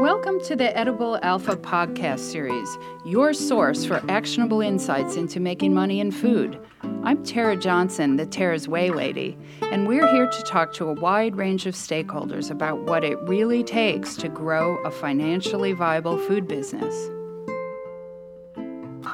Welcome to the Edible Alpha podcast series, your source for actionable insights into making money in food. I'm Tera Johnson, the Tera's Whey Lady, and we're here to talk to a wide range of stakeholders about what it really takes to grow a financially viable food business.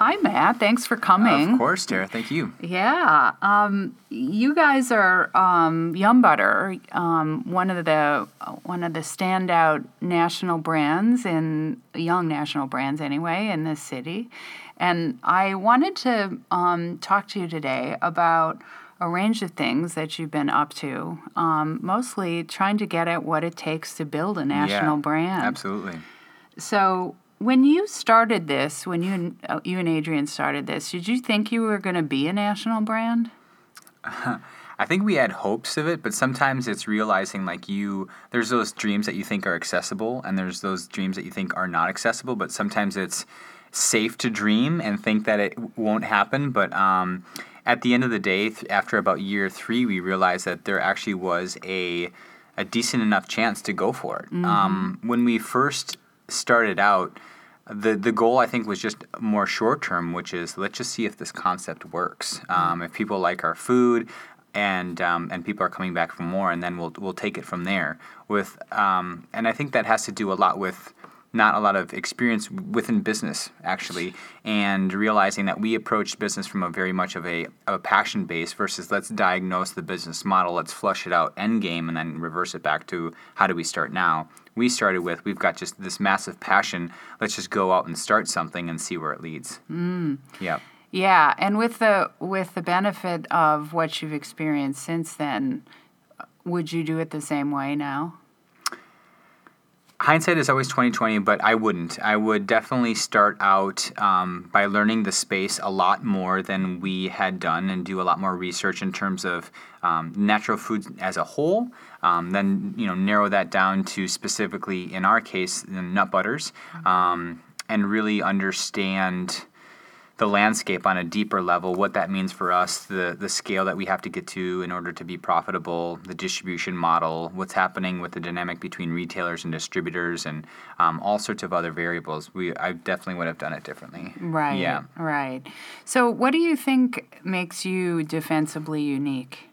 Hi, Matt. Thanks for coming. Of course, Tera. Thank you. Yeah. Um, you guys are um, Yum Butter, um, one of the one of the standout national brands in young national brands anyway in this city, and I wanted to um, talk to you today about a range of things that you've been up to, um, mostly trying to get at what it takes to build a national yeah, brand. Absolutely. So, when you started this, when you and, uh, you and Adrian started this, did you think you were going to be a national brand? I think we had hopes of it, but sometimes it's realizing like you there's those dreams that you think are accessible and there's those dreams that you think are not accessible, but sometimes it's safe to dream and think that it won't happen, but um, at the end of the day, th- after about year 3, we realized that there actually was a a decent enough chance to go for it. Um, when we first started out, the the goal I think was just more short term, which is let's just see if this concept works. Um, if people like our food, and um, and people are coming back for more, and then we'll we'll take it from there. With um, and I think that has to do a lot with not a lot of experience within business actually, and realizing that we approached business from a very much of a, a passion base versus let's diagnose the business model, let's flush it out end game, and then reverse it back to how do we start now we started with we've got just this massive passion let's just go out and start something and see where it leads mm. yeah Yeah, and with the with the benefit of what you've experienced since then, would you do it the same way now? Hindsight is always 2020 but i wouldn't. I would definitely start out um, by learning the space a lot more than we had done and do a lot more research in terms of um, natural foods as a whole um, then you know narrow that down to specifically in our case the nut butters um, and really understand the landscape on a deeper level, what that means for us, the the scale that we have to get to in order to be profitable, the distribution model, what's happening with the dynamic between retailers and distributors, and um, all sorts of other variables. We I definitely would have done it differently. Right. Yeah. Right. So, what do you think makes you defensively unique?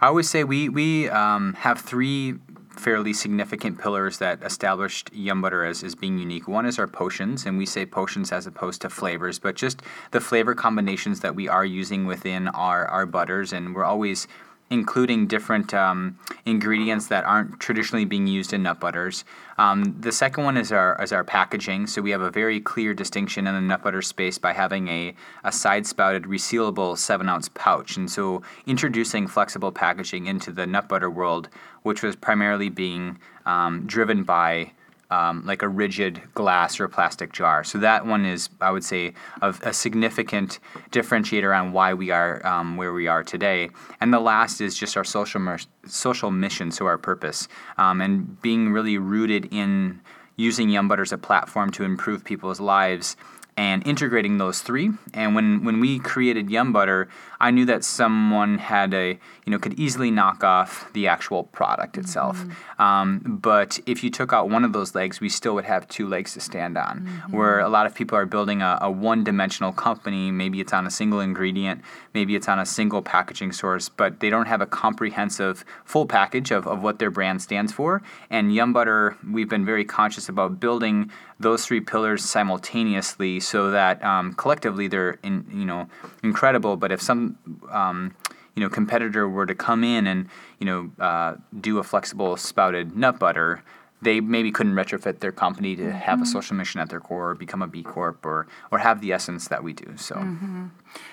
I always say we we um, have three fairly significant pillars that established Yum Butter as, as being unique. One is our potions, and we say potions as opposed to flavors, but just the flavor combinations that we are using within our, our butters, and we're always including different um, ingredients that aren't traditionally being used in nut butters. Um, the second one is our is our packaging. So we have a very clear distinction in the nut butter space by having a, a side spouted resealable seven ounce pouch. And so introducing flexible packaging into the nut butter world, which was primarily being um, driven by um, like a rigid glass or plastic jar. So that one is, I would say, a significant differentiator on why we are um, where we are today. And the last is just our social mer- social mission, so our purpose, um, and being really rooted in using Yum Butter as a platform to improve people's lives and integrating those three. And when, when we created Yum Butter, I knew that someone had a, you know, could easily knock off the actual product itself. Mm-hmm. Um, but if you took out one of those legs, we still would have two legs to stand on. Mm-hmm. Where a lot of people are building a, a one dimensional company, maybe it's on a single ingredient, maybe it's on a single packaging source, but they don't have a comprehensive full package of, of what their brand stands for. And Yum Butter, we've been very conscious about building those three pillars simultaneously so that um, collectively they're in, you know incredible. But if some um, you know competitor were to come in and you know uh, do a flexible spouted nut butter, they maybe couldn't retrofit their company to have a social mission at their core, or become a B Corp, or or have the essence that we do. So.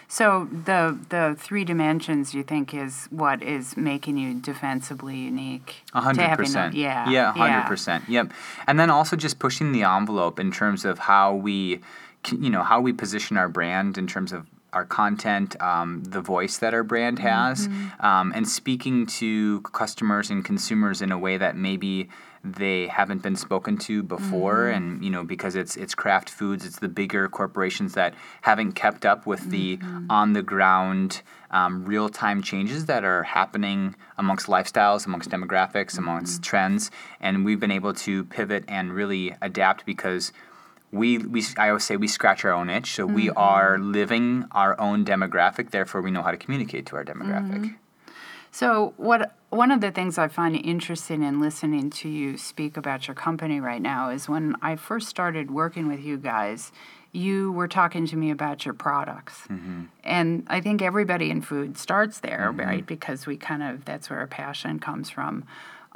So, the the three dimensions you think is what is making you defensibly unique? A hundred percent. Yeah. Yeah, a hundred percent. Yep. And then also just pushing the envelope in terms of how we, you know, how we position our brand in terms of our content, um, the voice that our brand has, Mm-hmm. um, and speaking to customers and consumers in a way that maybe they haven't been spoken to before. And you know because it's it's Kraft Foods it's the bigger corporations that haven't kept up with the on the ground um, real time changes that are happening amongst lifestyles amongst demographics amongst trends. And we've been able to pivot and really adapt because we, we I always say we scratch our own itch. So we mm-hmm. are living our own demographic. Therefore we know how to communicate to our demographic. Mm-hmm. So what one of the things I find interesting in listening to you speak about your company right now is when I first started working with you guys, you were talking to me about your products. Mm-hmm. And I think everybody in food starts there, right? Because we kind of that's where our passion comes from.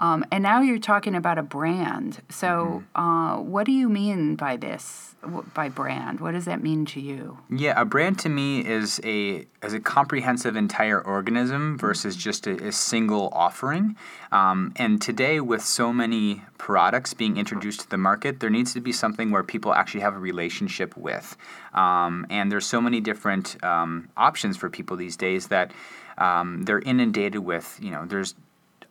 Um, and now you're talking about a brand. So, uh, what do you mean by this? By brand, what does that mean to you? Yeah, a brand to me is a is a comprehensive entire organism versus just a, a single offering. Um, and today, with so many products being introduced to the market, there needs to be something where people actually have a relationship with. Um, and there's so many different um, options for people these days that um, they're inundated with. You know, there's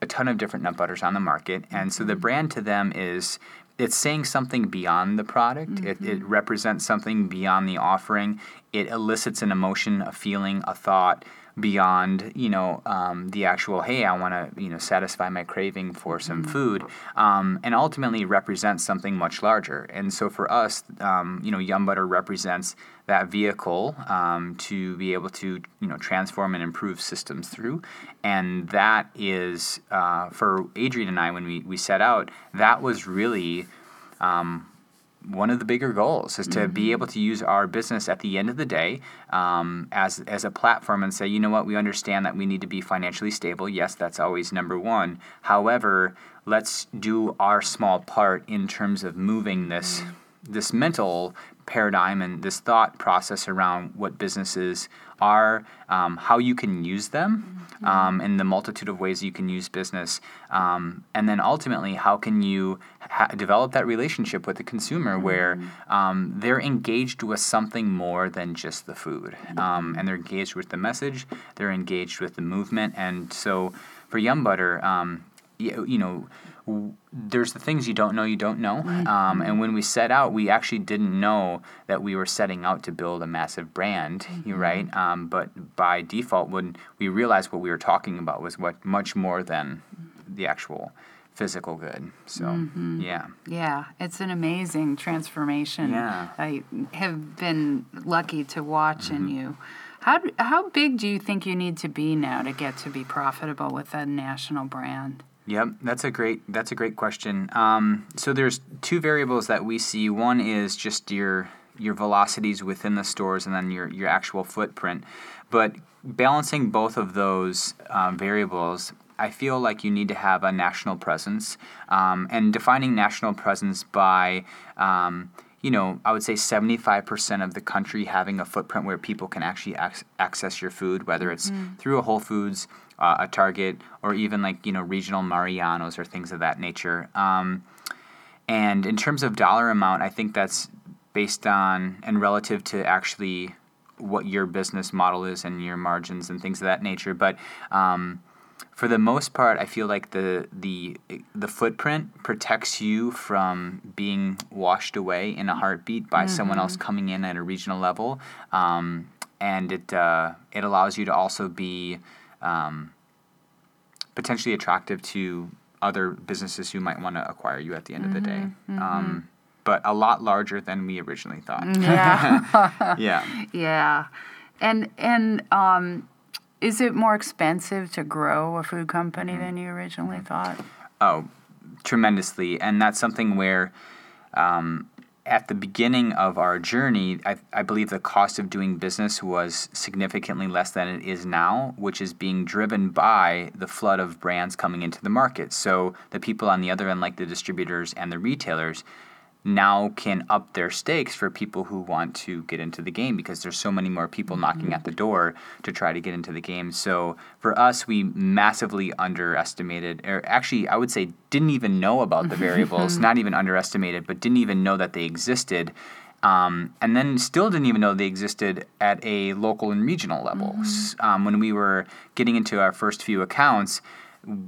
a ton of different nut butters on the market, and so the mm-hmm. brand to them is it's saying something beyond the product. It, it mm-hmm. represents something beyond the offering. It elicits an emotion, a feeling, a thought beyond you know um, the actual hey i want to you know satisfy my craving for some food um, and ultimately represents something much larger. And so for us um, you know yum butter represents that vehicle um, to be able to you know transform and improve systems through. And that is uh, for adrian and i when we, we set out that was really um, one of the bigger goals is to be able to use our business at the end of the day um, as as a platform and say, you know what, we understand that we need to be financially stable. Yes, that's always number one. However, let's do our small part in terms of moving this this mental paradigm and this thought process around what businesses are, um, how you can use them, um, and the multitude of ways you can use business, um, and then ultimately how can you ha- develop that relationship with the consumer where um, they're engaged with something more than just the food, um, and they're engaged with the message, they're engaged with the movement, and so for Yum Butter, um, you, you know there's the things you don't know you don't know um, and when we set out we actually didn't know that we were setting out to build a massive brand you're right um, but by default when we realized what we were talking about was what much more than the actual physical good so yeah Yeah, it's an amazing transformation. Yeah. I have been lucky to watch in you. How, how big do you think you need to be now to get to be profitable with a national brand? Yep, that's a great that's a great question. Um, so there's two variables that we see. One is just your your velocities within the stores, and then your your actual footprint. But balancing both of those um, variables, I feel like you need to have a national presence, um, and defining national presence by um, you know, I would say 75% of the country having a footprint where people can actually ac- access your food, whether it's through a Whole Foods, uh, a Target, or even like, you know, regional Marianos or things of that nature. Um, and in terms of dollar amount, I think that's based on and relative to actually what your business model is and your margins and things of that nature. But um, for the most part, I feel like the the the footprint protects you from being washed away in a heartbeat by someone else coming in at a regional level, um, and it uh, it allows you to also be um, potentially attractive to other businesses who might want to acquire you at the end of the day. Um, but a lot larger than we originally thought. Yeah. yeah. yeah. And, and um, is it more expensive to grow a food company than you originally thought? Oh, tremendously. And that's something where um, at the beginning of our journey, I, I believe the cost of doing business was significantly less than it is now, which is being driven by the flood of brands coming into the market. So the people on the other end, like the distributors and the retailers, now can up their stakes for people who want to get into the game because there's so many more people knocking at the door to try to get into the game. So for us, we massively underestimated, or actually, I would say didn't even know about the variables, not even underestimated, but didn't even know that they existed. Um, and then still didn't even know they existed at a local and regional level. S- Um, when we were getting into our first few accounts,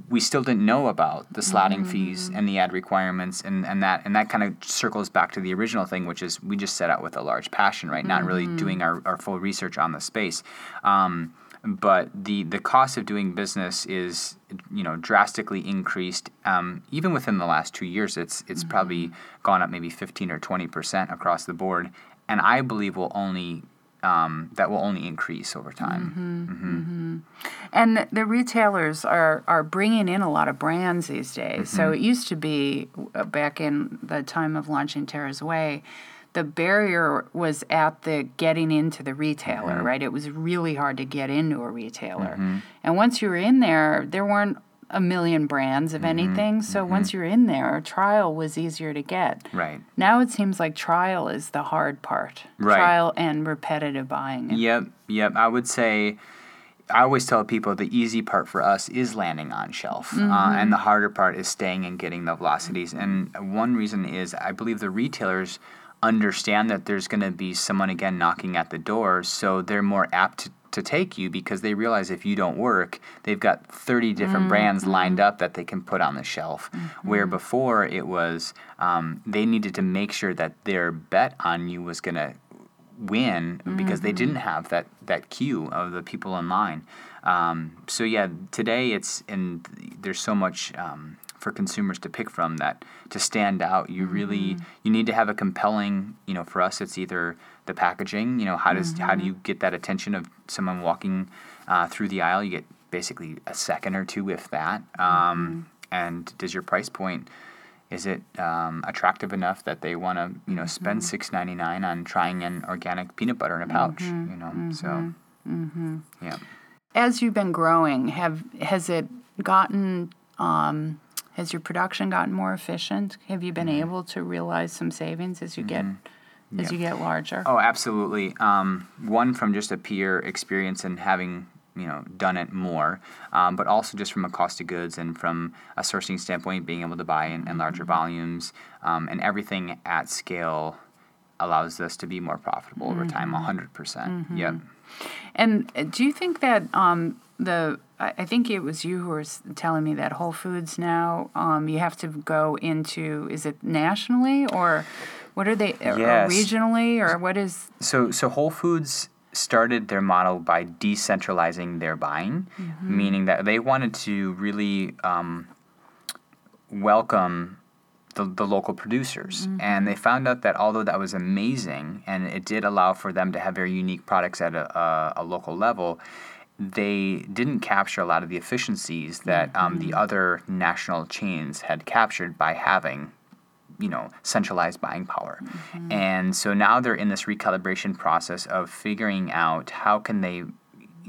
we still didn't know about the slotting fees and the ad requirements and, and that and that kind of circles back to the original thing which is we just set out with a large passion right? Not really doing our, our full research on the space. Um, but the the cost of doing business is you know drastically increased um, even within the last two years. It's it's probably gone up maybe 15 or 20 percent across the board. And I believe will only um, that will only increase over time. And the retailers are, are bringing in a lot of brands these days. So Mm-hmm. it used to be uh, back in the time of launching Tera's Whey, the barrier was at the getting into the retailer, Mm-hmm. right? It was really hard to get into a retailer. And once you were in there, there weren't a million brands Mm-hmm. of anything. So once you're in there, trial was easier to get. Right. Now it seems like trial is the hard part. Right. Trial and repetitive buying. Yep, yep. I would say, I always tell people the easy part for us is landing on shelf, uh, and the harder part is staying and getting the velocities. And one reason is I believe the retailers understand that there's going to be someone again knocking at the door, so they're more apt to, to take you because they realize if you don't work, they've got 30 different brands lined up that they can put on the shelf. Where before it was um, they needed to make sure that their bet on you was going to win because they didn't have that that queue of the people in line. Um, so yeah, today it's and there's so much um, for consumers to pick from that to stand out. You really you need to have a compelling. You know, for us, it's either the packaging. You know, how does how do you get that attention of someone walking uh, through the aisle? You get basically a second or two, if that. Um, And does your price point is it um, attractive enough that they want to you know spend six ninety nine on trying an organic peanut butter in a pouch? You know, so yeah. as you've been growing, have has it gotten um, has your production gotten more efficient? Have you been able to realize some savings as you get as you get larger? Oh, absolutely. Um, one from just a peer experience and having you know done it more, um, but also just from a cost of goods and from a sourcing standpoint, being able to buy in, in larger volumes um, and everything at scale allows us to be more profitable over time. hundred percent. Yep. And uh, do you think that um, the I think it was you who were telling me that Whole Foods now um, you have to go into is it nationally or what are they Yes. or regionally or what is So, so Whole Foods started their model by decentralizing their buying, meaning that they wanted to really um, welcome the, the local producers. And they found out that although that was amazing and it did allow for them to have very unique products at a, a, a local level, they didn't capture a lot of the efficiencies that um, the other national chains had captured by having you know centralized buying power. And so now they're in this recalibration process of figuring out how can they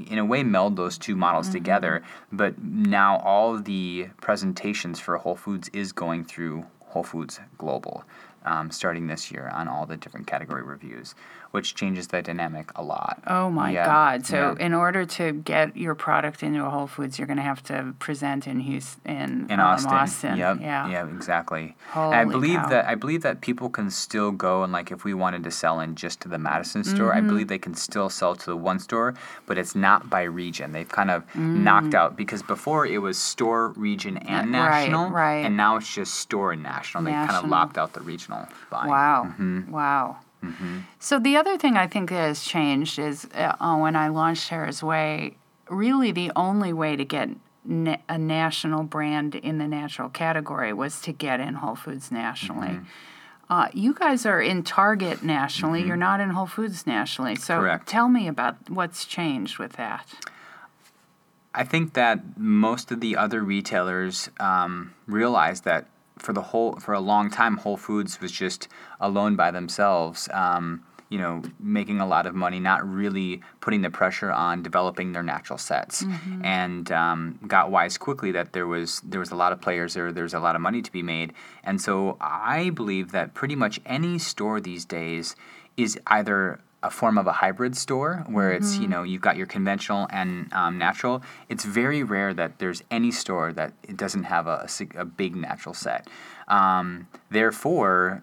in a way meld those two models together. But now all the presentations for whole foods is going through whole foods global um, starting this year on all the different category reviews which changes the dynamic a lot Oh my Yeah, God! So yeah. in order to get your product into a Whole Foods, you're going to have to present in Houston, in, in um, Austin. Austin. Yep. Yeah. Yeah. Exactly. And I believe cow. that I believe that people can still go and like if we wanted to sell in just to the Madison store, Mm-hmm. I believe they can still sell to the one store, but it's not by region. They've kind of knocked out because before it was store, region, and Mm. Right, national, right. and now it's just store and national. They kind of National. locked out the regional buying. Wow. Mm-hmm. Wow. So the other thing I think that has changed is uh, uh, when I launched Tera's Whey, really the only way to get na- a national brand in the natural category was to get in Whole Foods nationally. Mm-hmm. Uh, you guys are in Target nationally. You're not in Whole Foods nationally. So Correct. tell me about what's changed with that. I think that most of the other retailers um, realized that for the whole for a long time, Whole Foods was just alone by themselves. Um, you know, making a lot of money, not really putting the pressure on developing their natural sets, and um, got wise quickly that there was there was a lot of players there. There's a lot of money to be made, and so I believe that pretty much any store these days is either a form of a hybrid store where it's you know you've got your conventional and um, natural it's very rare that there's any store that it doesn't have a, a a big natural set um, therefore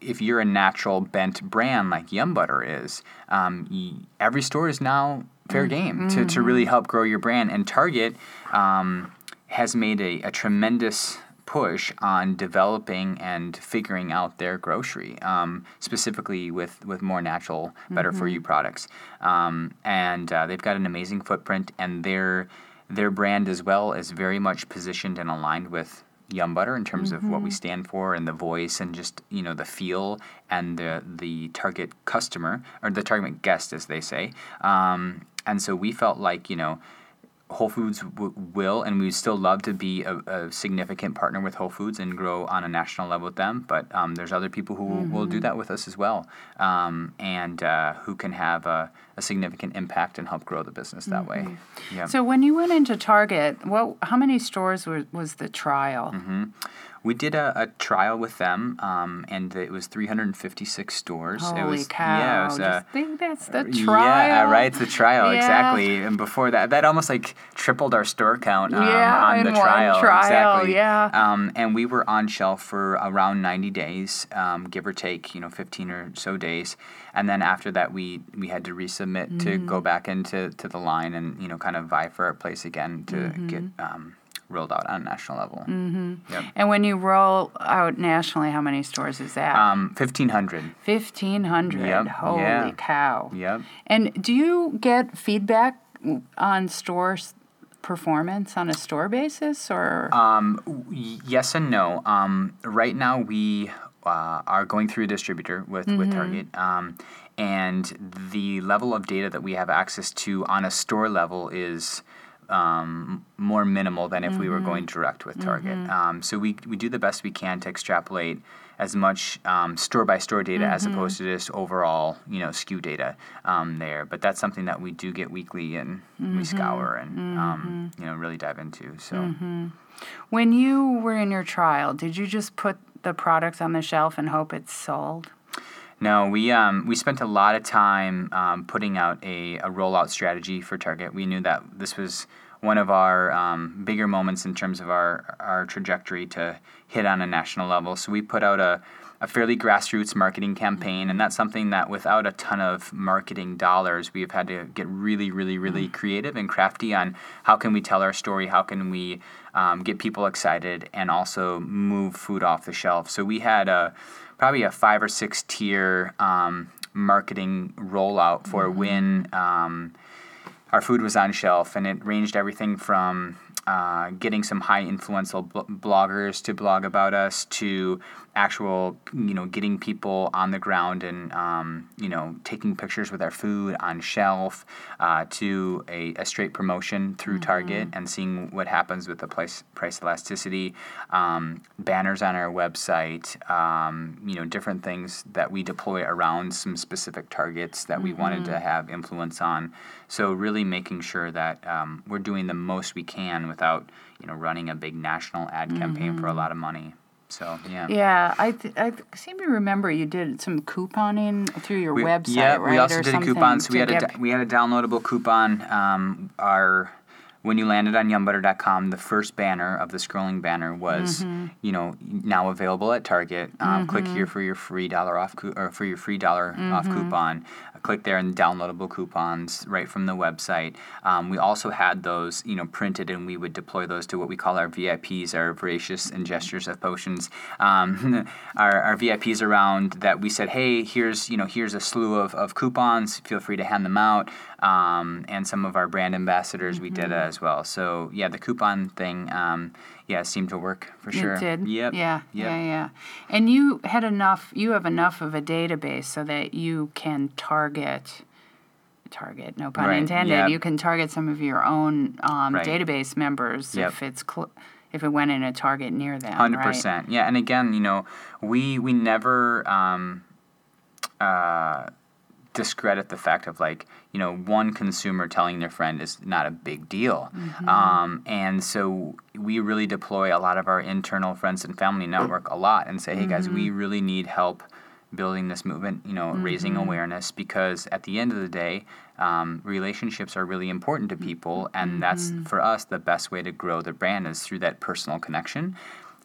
if you're a natural bent brand like Yum Butter is, um, y- every store is now fair game to, to really help grow your brand. And Target, um, has made a, a tremendous push on developing and figuring out their grocery, um, specifically with, with more natural, better for you products. Um, and uh, they've got an amazing footprint, and their their brand as well is very much positioned and aligned with Yum Butter in terms of what we stand for and the voice and just you know the feel and the the target customer or the target guest as they say. Um, and so we felt like you know Whole Foods w- will, and we still love to be a, a, significant partner with Whole Foods and grow on a national level with them. But um, there's other people who mm-hmm. will do that with us as well, um, and uh, who can have a, a, significant impact and help grow the business that mm-hmm. way. Yeah. So when you went into Target, what? How many stores were, was the trial? Mm-hmm. We did a, a trial with them, um, and it was 356 stores. Holy it was, cow! Yeah, it was, uh, think that's the trial. Yeah, right. It's the trial yeah. exactly. And before that, that almost like tripled our store count um, yeah, on the trial. trial. Exactly. Yeah. Um, and we were on shelf for around 90 days, um, give or take, you know, 15 or so days. And then after that, we we had to resubmit mm-hmm. to go back into to the line and you know kind of vie for our place again to mm-hmm. get um, rolled out on a national level. Mm-hmm. Yep. And when you roll out nationally, how many stores is that? Um, 1,500. 1,500. Yep. Holy yeah. cow. Yep. And do you get feedback on stores? performance on a store basis or um, yes and no um, right now we uh, are going through a distributor with, mm-hmm. with target um, and the level of data that we have access to on a store level is um, more minimal than if mm-hmm. we were going mm-hmm. direct with Target. Mm-hmm. Um, so we, we do the best we can to extrapolate as much store by store data mm-hmm. as opposed to just overall you know SKU data um, there. But that's something that we do get weekly and we mm-hmm. scour and um, mm-hmm. you know really dive into. So when you were in your trial, did you just put the products on the shelf and hope it's sold? No, we um, we spent a lot of time um, putting out a, a rollout strategy for Target. We knew that this was one of our um, bigger moments in terms of our our trajectory to hit on a national level. So we put out a a fairly grassroots marketing campaign, and that's something that without a ton of marketing dollars, we've had to get really, really, really mm. creative and crafty on how can we tell our story, how can we um, get people excited, and also move food off the shelf. So we had a probably a five or six tier um, marketing rollout for mm-hmm. when um, our food was on shelf, and it ranged everything from uh, getting some high influential bl- bloggers to blog about us to actual, you know, getting people on the ground and, um, you know, taking pictures with our food on shelf uh, to a, a, straight promotion through mm-hmm. Target and seeing what happens with the price, price elasticity, um, banners on our website, um, you know, different things that we deploy around some specific targets that mm-hmm. we wanted to mm-hmm. have influence on. So really making sure that um, we're doing the most we can without, you know, running a big national ad campaign mm-hmm. for a mm-hmm. lot of money. So yeah. Yeah, I th- I seem to remember you did some couponing through your we, website, yeah, right? we also or did a coupon. So we had a we had a downloadable coupon. Um, our when you landed on yumbutter.com, the first banner of the scrolling banner was, mm-hmm. you know, now available at Target. Um, mm-hmm. Click here for your free dollar off co- or for your free dollar mm-hmm. off coupon click there and downloadable coupons right from the website. Um, we also had those, you know, printed, and we would deploy those to what we call our VIPs, our voracious ingesters of potions. Um, our, our VIPs around that we said, hey, here's you know here's a slew of, of coupons. Feel free to hand them out. Um, and some of our brand ambassadors, mm-hmm. we did mm-hmm. as well. So yeah, the coupon thing um, yeah, seemed to work for sure. It did. Yep. Yeah. Yep. Yeah. Yeah. And you had enough. You have enough of a database so that you can target. Target, no pun right. intended. Yep. You can target some of your own um, right. database members yep. if it's cl- if it went in a target near them. Hundred percent. Yeah, and again, you know, we we never. Um, uh, discredit the fact of like you know one consumer telling their friend is not a big deal mm-hmm. um, and so we really deploy a lot of our internal friends and family network a lot and say hey guys we mm-hmm. really need help building this movement you know mm-hmm. raising awareness because at the end of the day um, relationships are really important to people and that's mm-hmm. for us the best way to grow the brand is through that personal connection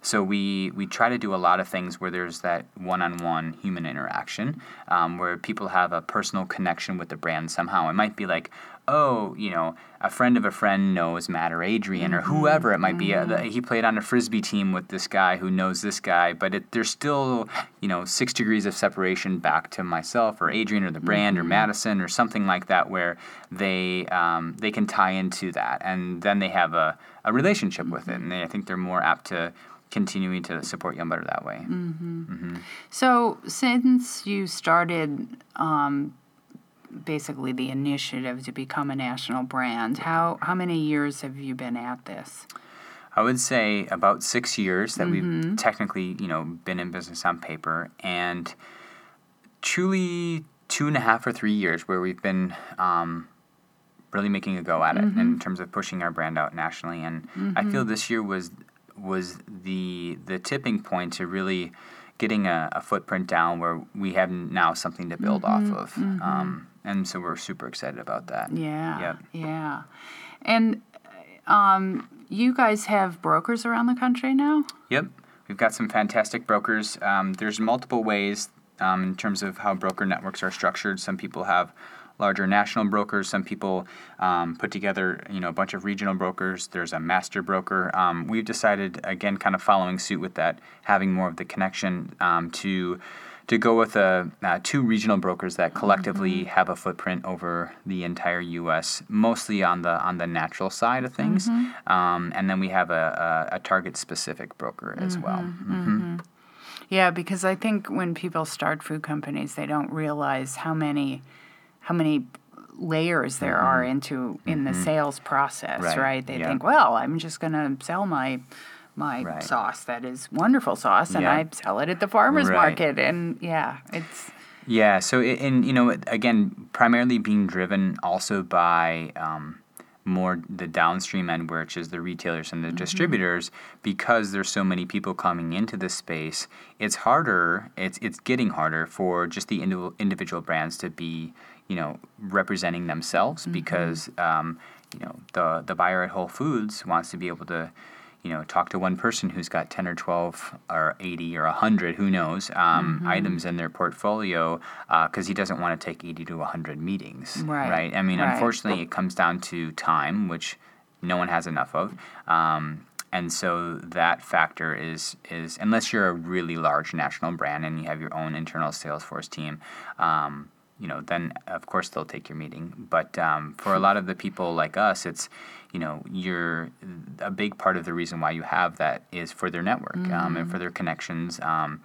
so we we try to do a lot of things where there's that one-on-one human interaction, um, where people have a personal connection with the brand somehow. It might be like, oh, you know, a friend of a friend knows Matt or Adrian or whoever it might be. Uh, the- he played on a frisbee team with this guy who knows this guy, but it, there's still, you know, six degrees of separation back to myself or Adrian or the brand or Madison or something like that, where they um, they can tie into that, and then they have a, a relationship with it, and they, I think they're more apt to continuing to support Yum Butter that way. Mm-hmm. Mm-hmm. So, since you started um, basically the initiative to become a national brand, how, how many years have you been at this? I would say about six years that we've mm-hmm. technically, you know, been in business on paper, and truly two and a half or three years where we've been um, really making a go at it in terms of pushing our brand out nationally. And I feel this year was was the the tipping point to really getting a, a footprint down where we have now something to build off of. Um, and so we're super excited about that. Yeah. Yep. Yeah. And um, you guys have brokers around the country now? Yep, we've got some fantastic brokers. Um, there's multiple ways um, in terms of how broker networks are structured. Some people have larger national brokers. Some people um, put together, you know, a bunch of regional brokers. There's a master broker. Um, we've decided, again, kind of following suit with that, having more of the connection um, to to go with uh, uh, two regional brokers that collectively have a footprint over the entire U.S., mostly on the on the natural side of things, um, and then we have a, a, a target specific broker as well. hmm Yeah, because I think when people start food companies, they don't realize how many how many layers there are into in the sales process, Mm-hmm. Right, right? They yeah. think, well, I'm just going to sell my my Right. sauce that is wonderful sauce and Yeah. I sell it at the farmers Right. market and yeah, it's Yeah. So, i- and you know, again, primarily being driven also by um, more the downstream end, which is the retailers and the distributors, because there's so many people coming into this space. It's harder. It's it's getting harder for just the individual brands to be, you know, representing themselves because, um, you know, the the buyer at Whole Foods wants to be able to you know, talk to one person who's got 10 or 12 or 80 or 100, who knows, um, items in their portfolio because he doesn't want to take 80 to 100 meetings. Right, I mean, right. unfortunately, it comes down to time, which no one has enough of. Um, and so that factor is is unless you're a really large national brand and you have your own internal sales force team, um, you know, then of course they'll take your meeting. But um, for a lot of the people like us, it's you know, you're a big part of the reason why you have that is for their network um, and for their connections. Um,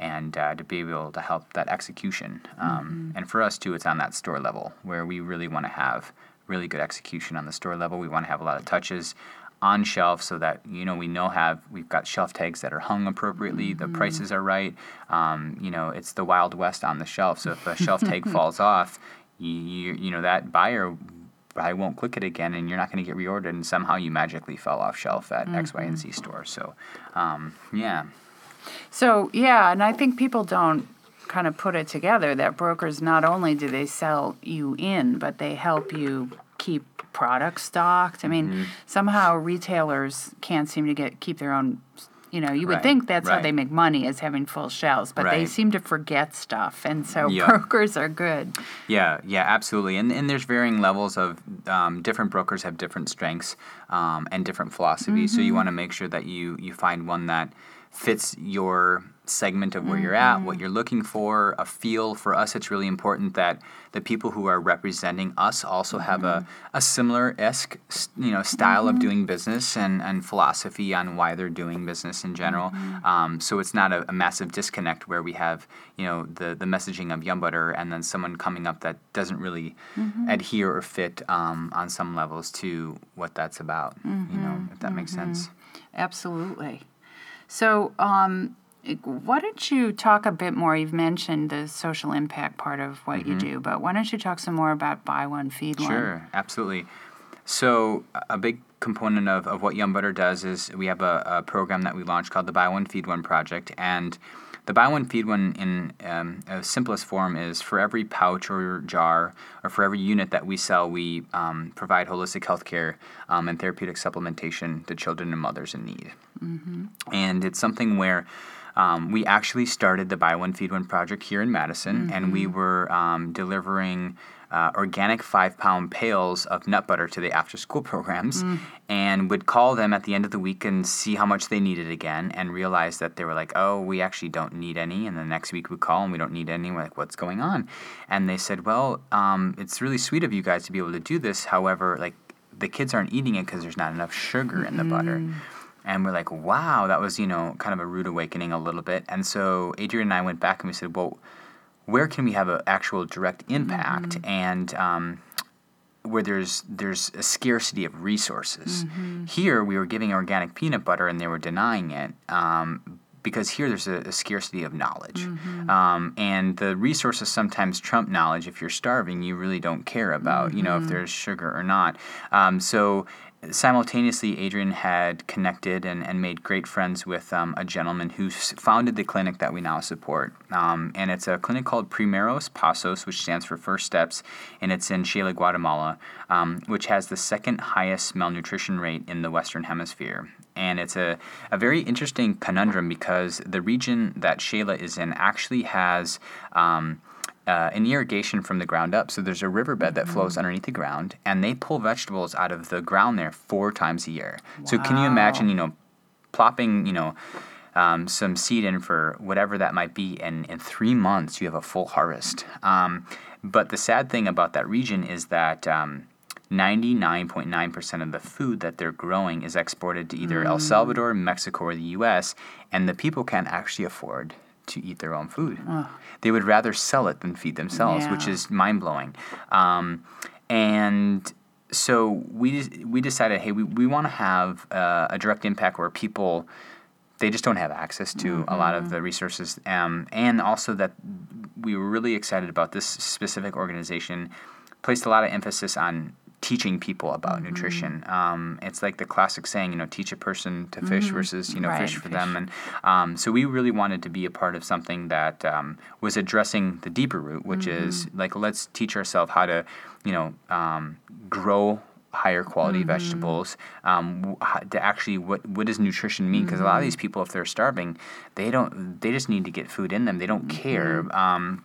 and uh, to be able to help that execution. Um, And for us too, it's on that store level where we really want to have really good execution on the store level. We want to have a lot of touches on shelf so that you know we know have we've got shelf tags that are hung appropriately the prices are right. Um, you know it's the wild west on the shelf. So if a shelf tag falls off you, you you know that buyer probably won't click it again and you're not going to get reordered and somehow you magically fell off shelf at X, Y, and Z store. So um, yeah. So yeah, and I think people don't kind of put it together that brokers not only do they sell you in, but they help you keep product stocked. I mean, Mm-hmm. somehow retailers can't seem to get keep their own. You know, you would Right, think that's how they make money is having full shelves, but they seem to forget stuff, and so Yeah. brokers are good. Yeah, yeah, absolutely. And and there's varying levels of um, different brokers have different strengths um, and different philosophies. So you want to make sure that you you find one that fits your segment of where you're at, what mm-hmm. you're looking for, a feel. For us, it's really important that the people who are representing us also have a, mm-hmm. a similar esque you know style of mm-hmm. doing business and, and philosophy on why they're doing business in general. Um, so it's not a, a massive disconnect where we have you know the the messaging of Yum Butter and then someone coming up that doesn't really adhere or fit um, on some levels to what that's about. You know, if that makes sense. Absolutely. So, um, why don't you talk a bit more? You've mentioned the social impact part of what you do, but why don't you talk some more about buy one, feed one? Mm-hmm. Sure, absolutely. So a- big component of, of what Yum Butter does is we have a, a program that we launched called the Buy One Feed One project, and the buy one feed one in um, a simplest form is for every pouch or jar or for every unit that we sell, we um, provide holistic health care um, and therapeutic supplementation to children and mothers in need. Mm-hmm. And it's something where um, we actually started the Buy One Feed One project here in Madison, mm-hmm. and we were um, delivering uh, organic five pound pails of nut butter to the after school programs mm. and would call them at the end of the week and see how much they needed again and realize that they were like, oh, we actually don't need any. And the next week we call and we don't need any. We're like, what's going on? And they said, well, um, it's really sweet of you guys to be able to do this. However, like the kids aren't eating it because there's not enough sugar in the mm. butter. And we're like, wow, that was, you know, kind of a rude awakening a little bit. And so Adrian and I went back and we said, well, where can we have an actual direct impact mm-hmm. and um, where there's there's a scarcity of resources. Mm-hmm. Here we were giving organic peanut butter and they were denying it. Um, because here there's a, a scarcity of knowledge. Mm-hmm. Um, and the resources sometimes trump knowledge. If you're starving, you really don't care about, you know, if mm-hmm. there's sugar or not. Um, so simultaneously, Adrian had connected and, and made great friends with um, a gentleman who founded the clinic that we now support. Um, and it's a clinic called Primeros Pasos, which stands for First Steps, and it's in Xela, Guatemala, um, which has the second highest malnutrition rate in the Western Hemisphere. And it's a, a very interesting conundrum because the region that Xela is in actually has. Um, uh, an irrigation from the ground up. So there's a riverbed that flows mm-hmm. underneath the ground, and they pull vegetables out of the ground there four times a year. Wow. So can you imagine, you know, plopping, you know, um, some seed in for whatever that might be, and in three months you have a full harvest. Um, but the sad thing about that region is that. Um, 99.9% of the food that they're growing is exported to either mm. El Salvador, Mexico, or the US, and the people can't actually afford to eat their own food. Ugh. They would rather sell it than feed themselves, yeah. which is mind blowing. Um, and so we we decided, hey, we, we want to have uh, a direct impact where people they just don't have access to mm-hmm. a lot of mm-hmm. the resources, um, and also that we were really excited about this specific organization placed a lot of emphasis on teaching people about mm-hmm. nutrition. Um, it's like the classic saying, you know, teach a person to fish mm-hmm. versus you know right, fish for fish. them. And um, so we really wanted to be a part of something that um, was addressing the deeper root, which mm-hmm. is like let's teach ourselves how to, you know, um, grow higher quality mm-hmm. vegetables um, to actually what what does nutrition mean because a lot of mm-hmm. these people if they're starving they don't they just need to get food in them they don't care mm-hmm. um,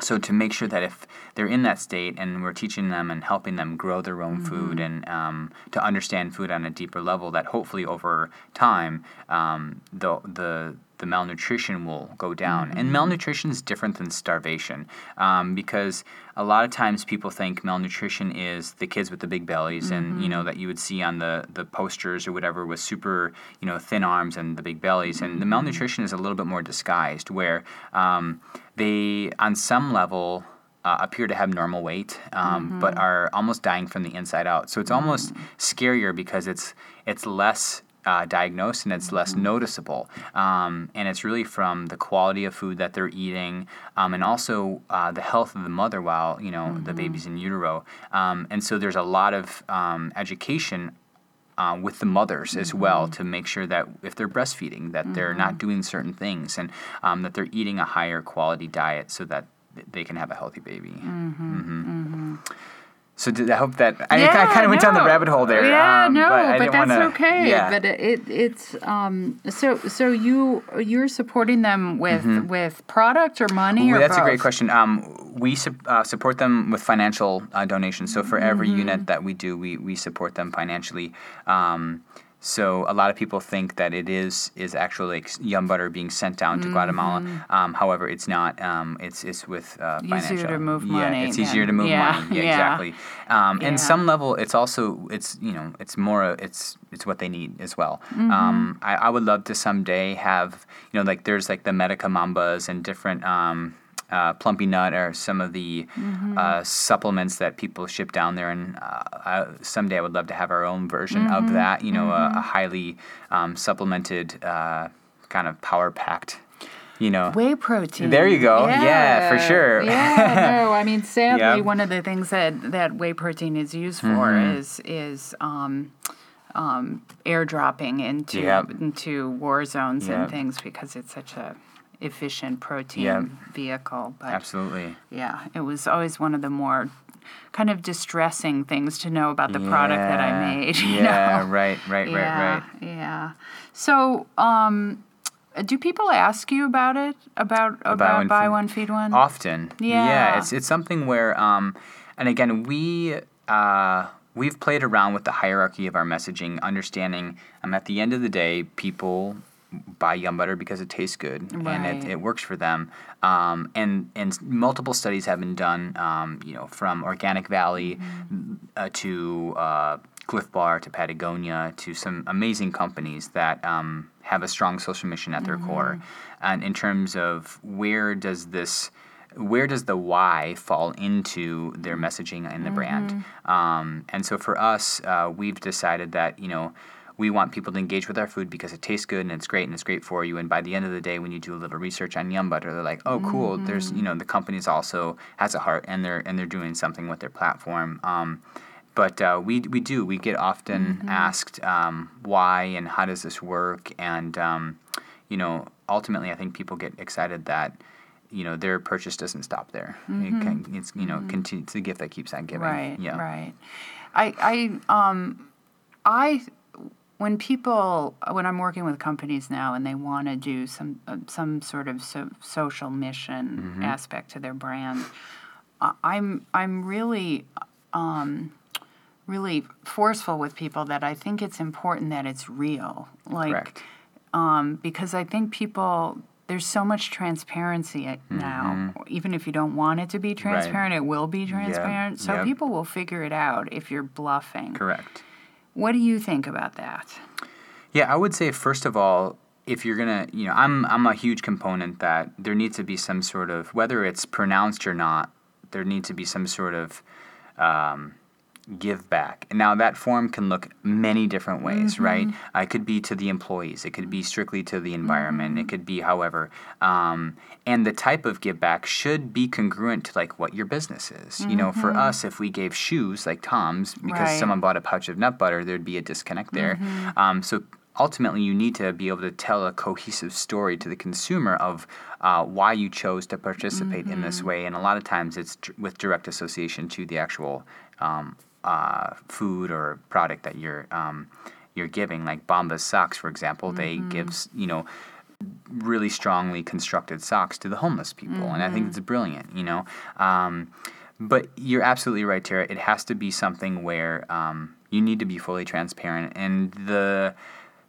so to make sure that if they're in that state and we're teaching them and helping them grow their own mm-hmm. food and um, to understand food on a deeper level that hopefully over time um, the the the malnutrition will go down. Mm-hmm. And malnutrition is different than starvation um, because a lot of times people think malnutrition is the kids with the big bellies mm-hmm. and you know mm-hmm. that you would see on the the posters or whatever with super you know thin arms and the big bellies. Mm-hmm. And the mm-hmm. malnutrition is a little bit more disguised where um, they on some level. Uh, appear to have normal weight, um, mm-hmm. but are almost dying from the inside out. So it's almost scarier because it's it's less uh, diagnosed and it's mm-hmm. less noticeable. Um, and it's really from the quality of food that they're eating um, and also uh, the health of the mother while you know mm-hmm. the baby's in utero. Um, and so there's a lot of um, education. Uh, with the mothers as mm-hmm. well to make sure that if they're breastfeeding that they're not mm-hmm. doing certain things and um, that they're eating a higher quality diet so that they can have a healthy baby. So did, I hope that I, yeah, I kind of went down the rabbit hole there. Yeah, um, no, but, but that's wanna, okay. Yeah. But it, it's um, so so you you're supporting them with mm-hmm. with product or money. Ooh, or that's both? a great question. Um, we su- uh, support them with financial uh, donations. So for every mm-hmm. unit that we do, we we support them financially. Um, so a lot of people think that it is is actually yum butter being sent down to mm-hmm. Guatemala. Um, however, it's not. Um, it's it's with uh, financial. Easier to move money. Yeah, it's easier to move yeah. money. Yeah, yeah. exactly. Um, yeah. And some level, it's also it's you know it's more it's it's what they need as well. Mm-hmm. Um, I, I would love to someday have you know like there's like the Medika Mambas and different um, uh, Plumpy Nut are some of the mm-hmm. uh, supplements that people ship down there, and uh, I, someday I would love to have our own version mm-hmm. of that. You know, mm-hmm. a, a, highly um, supplemented, uh, kind of power packed you know whey protein. There you go. Yeah, yeah for sure. yeah, no, I mean sadly yep. one of the things that that whey protein is used for mm-hmm. is is um, um, airdropping into Yep. into war zones Yep. and things because it's such a efficient protein Yep. vehicle. But Absolutely. yeah, it was always one of the more kind of distressing things to know about the product that I made. Yeah, know? right, right, yeah, right, right. Yeah. So, um, do people ask you about it? About about one, buy feed- one feed one? Often. Yeah. it's it's something where um and again we uh we've played around with the hierarchy of our messaging, understanding um at the end of the day people buy yum butter because it tastes good and it, it works for them. Um, and and multiple studies have been done, um, you know, from Organic Valley Mm-hmm. uh, to uh, Clif Bar to Patagonia to some amazing companies that um, have a strong social mission at their core. Mm-hmm. And in terms of where does this where does the why fall into their messaging in the brand? Mm-hmm. Um, and so for us, uh, we've decided that you know we want people to engage with our food because it tastes good and it's great and it's great for you. And by the end of the day, when you do a little research on Yum Butter, they're like, oh, cool. There's you know the company's also has a heart and they're and they're doing something with their platform. Um, but uh, we we do we get often asked um, why and how does this work and um, you know ultimately I think people get excited that you know their purchase doesn't stop there. It can, it's you know continue, it's the gift that keeps on giving. Right, Yeah. right. I, I, um, I, when people, when I'm working with companies now and they want to do some, uh, some sort of so, social mission Mm-hmm. aspect to their brand, I'm, I'm really, um, really forceful with people that I think it's important that it's real. Like, Correct. um, because I think people there's so much transparency at- now. Even if you don't want it to be transparent, it will be transparent. So yep. people will figure it out if you're bluffing. Correct. What do you think about that? Yeah, I would say first of all, if you're gonna, you know, I'm I'm a huge component that there needs to be some sort of whether it's pronounced or not, there needs to be some sort of um, give back. And now that form can look many different ways, right? Uh, it could be to the employees, it could be strictly to the environment, it could be however. Um, and the type of give back should be congruent to like what your business is. You know, for us, if we gave shoes like Tom's because Right. someone bought a pouch of nut butter, there'd be a disconnect there. Um, so ultimately, you need to be able to tell a cohesive story to the consumer of uh, why you chose to participate in this way. And a lot of times, it's with direct association to the actual um, uh, food or product that you're um, you're giving. Like Bombas socks, for example, they give you know really strongly constructed socks to the homeless people, and I think it's brilliant. You know, um, but you're absolutely right, Tera. It has to be something where um, you need to be fully transparent, and the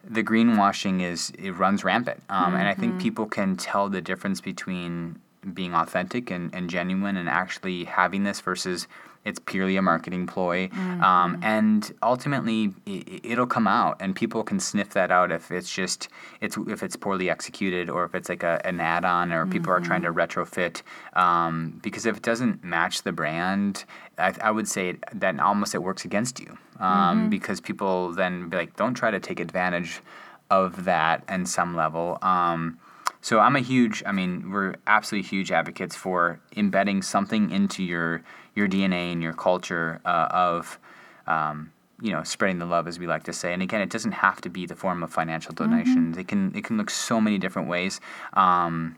the greenwashing is it runs rampant, um, and I think people can tell the difference between being authentic and, and genuine and actually having this versus it's purely a marketing ploy. Um, and ultimately i- it'll come out and people can sniff that out if it's just it's if it's poorly executed or if it's like a, an add-on or people are trying to retrofit. Um, because if it doesn't match the brand I, I would say that almost it works against you. Um, because people then be like don't try to take advantage of that in some level. Um, so I'm a huge, I mean, we're absolutely huge advocates for embedding something into your your DNA and your culture uh, of, um, you know, spreading the love, as we like to say. And again, it doesn't have to be the form of financial donations. It can it can look so many different ways. Um,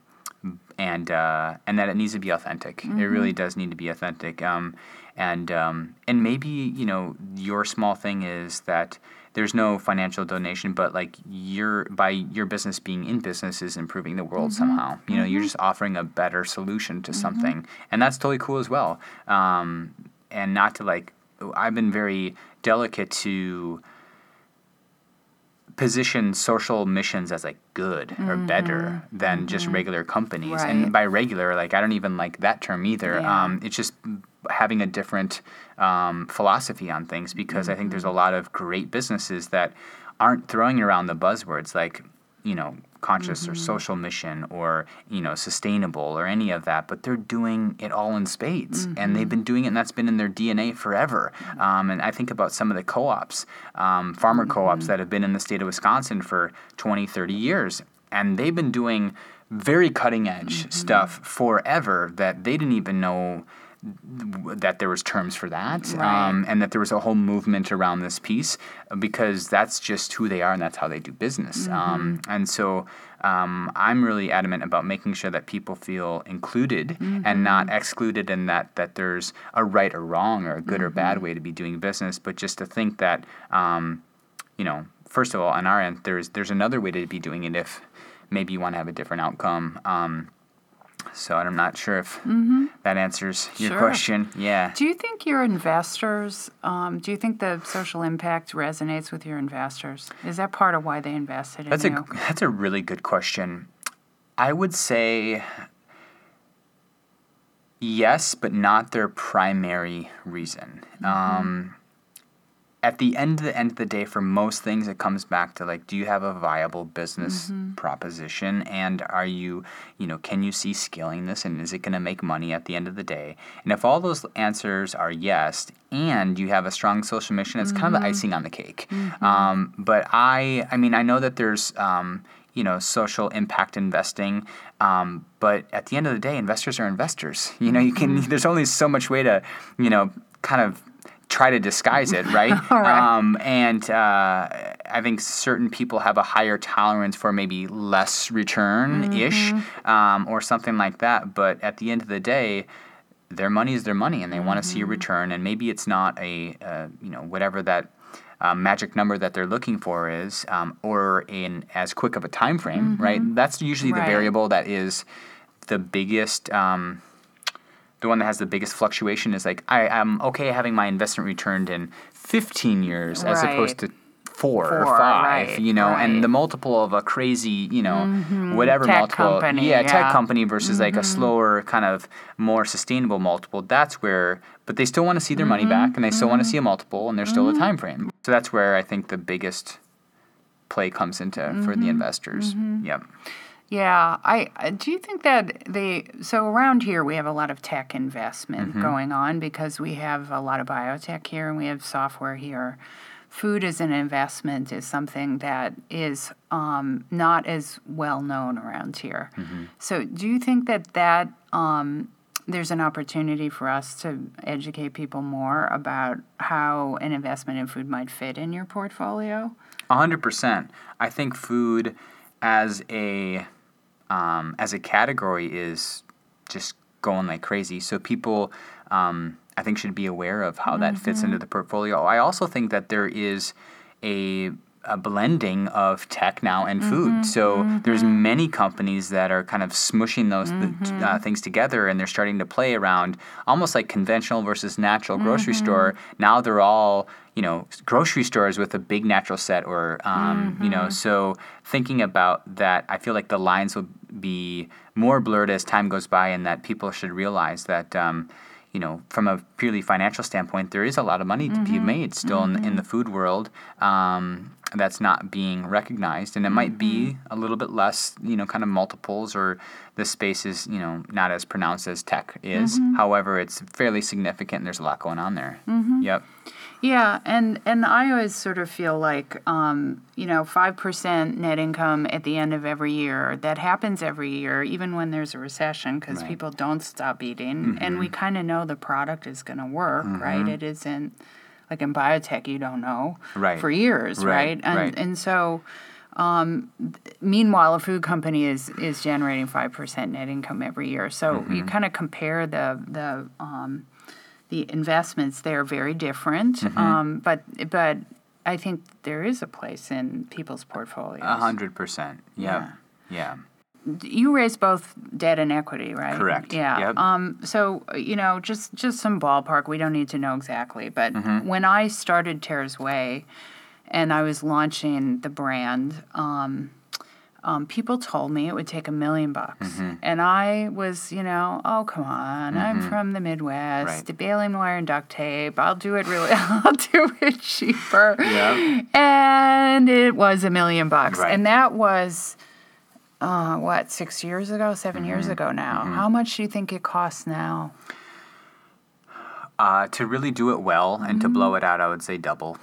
and uh, and that it needs to be authentic. It really does need to be authentic. Um, and um, and maybe you know your small thing is that there's no financial donation, but like your by your business being in business is improving the world mm-hmm. somehow. You know, you're mm-hmm. just offering a better solution to mm-hmm. something, and that's totally cool as well. Um, and not to like, I've been very delicate to position social missions as like good or better than just regular companies. Right. And by regular, like I don't even like that term either. Yeah. Um, it's just having a different um, philosophy on things because I think there's a lot of great businesses that aren't throwing around the buzzwords like you know conscious or social mission or you know sustainable or any of that but they're doing it all in spades and they've been doing it and that's been in their dna forever. Um, and i think about some of the co-ops um, farmer co-ops that have been in the state of wisconsin for 20 30 years and they've been doing very cutting edge stuff forever that they didn't even know that there was terms for that, Right. um, and that there was a whole movement around this piece because that's just who they are and that's how they do business. Um, and so um, I'm really adamant about making sure that people feel included and not excluded, and that that there's a right or wrong or a good or bad way to be doing business, but just to think that. Um, you know, first of all, on our end, there's there's another way to be doing it if maybe you want to have a different outcome. So I'm not sure if that answers your Sure. question. Yeah. Do you think your investors, um, do you think the social impact resonates with your investors? Is that part of why they invested in That's a you? that's a really good question. I would say yes, but not their primary reason. Um, at the end of the end of the day, for most things, it comes back to like, do you have a viable business proposition, and are you, you know, can you see scaling this, and is it going to make money at the end of the day? And if all those answers are yes, and you have a strong social mission, it's kind of the icing on the cake. Um, but I, I mean, I know that there's. Um, you know, social impact investing. Um, but at the end of the day, investors are investors. You know, you can. There's only so much way to, you know, kind of try to disguise it, right? Right. Um, and uh, I think certain people have a higher tolerance for maybe less return ish um, or something like that. But at the end of the day, their money is their money, and they want to see a return. And maybe it's not a uh, you know whatever that. Uh, magic number that they're looking for is, um, or in as quick of a time frame, right? That's usually the Right. variable that is the biggest. Um, the one that has the biggest fluctuation is like I, I'm okay having my investment returned in 15 years as opposed to four, or five, right, you know, right. and the multiple of a crazy, you know, whatever Tech multiple, company, yeah, tech yeah. Mm-hmm. company versus like a slower, kind of more sustainable multiple. That's where, but they still want to see their money Mm-hmm. back, and they still want to see a multiple, and there's still a time frame. So that's where I think the biggest play comes into for Mm-hmm. the investors. Yep. Yeah, I do you think that they so around here we have a lot of tech investment Mm-hmm. going on because we have a lot of biotech here and we have software here. Food as an investment is something that is um, not as well known around here. Mm-hmm. So, do you think that that um, there's an opportunity for us to educate people more about how an investment in food might fit in your portfolio? A hundred percent. I think food as a um, as a category is just going like crazy. So people, um, I think, should be aware of how that fits into the portfolio. I also think that there is a a blending of tech now and food. So there's many companies that are kind of smushing those th- uh, things together, and they're starting to play around almost like conventional versus natural grocery store. Now they're all you know grocery stores with a big natural set, or um, you know. So thinking about that, I feel like the lines will be more blurred as time goes by, and that people should realize that. Um, you know, from a purely financial standpoint, there is a lot of money to be made still in, in the food world um, that's not being recognized, and it might be a little bit less, you know, kind of multiples, or the space is, you know, not as pronounced as tech is. However, it's fairly significant. And there's a lot going on there. Yep. Yeah, and and I always sort of feel like um, you know five percent net income at the end of every year. That happens every year, even when there's a recession, because Right. people don't stop eating, and we kind of know the product is going to work, right? It isn't like in biotech, you don't know Right. for years, Right, right? And right. and so. Um, meanwhile, a food company is is generating five percent net income every year. So Mm-hmm. you kind of compare the the um, the investments they're very different Mm-hmm. um, but but i think there is a place in people's portfolios A hundred percent. Yep. Yeah. you raise both debt and equity right Correct. yeah Yep. um, so you know just just some ballpark we don't need to know exactly but Mm-hmm. when i started Tera's Whey and i was launching the brand um, um, people told me it would take a million bucks. Mm-hmm. And I was, you know, oh, come on, I'm from the Midwest, Right. the baling wire and duct tape. I'll do it really, I'll do it cheaper. Yep. And it was a million bucks. Right. And that was, uh, what, six years ago, 7 years Mm-hmm. ago now. How much do you think it costs now? Uh, to really do it well and to blow it out, I would say double.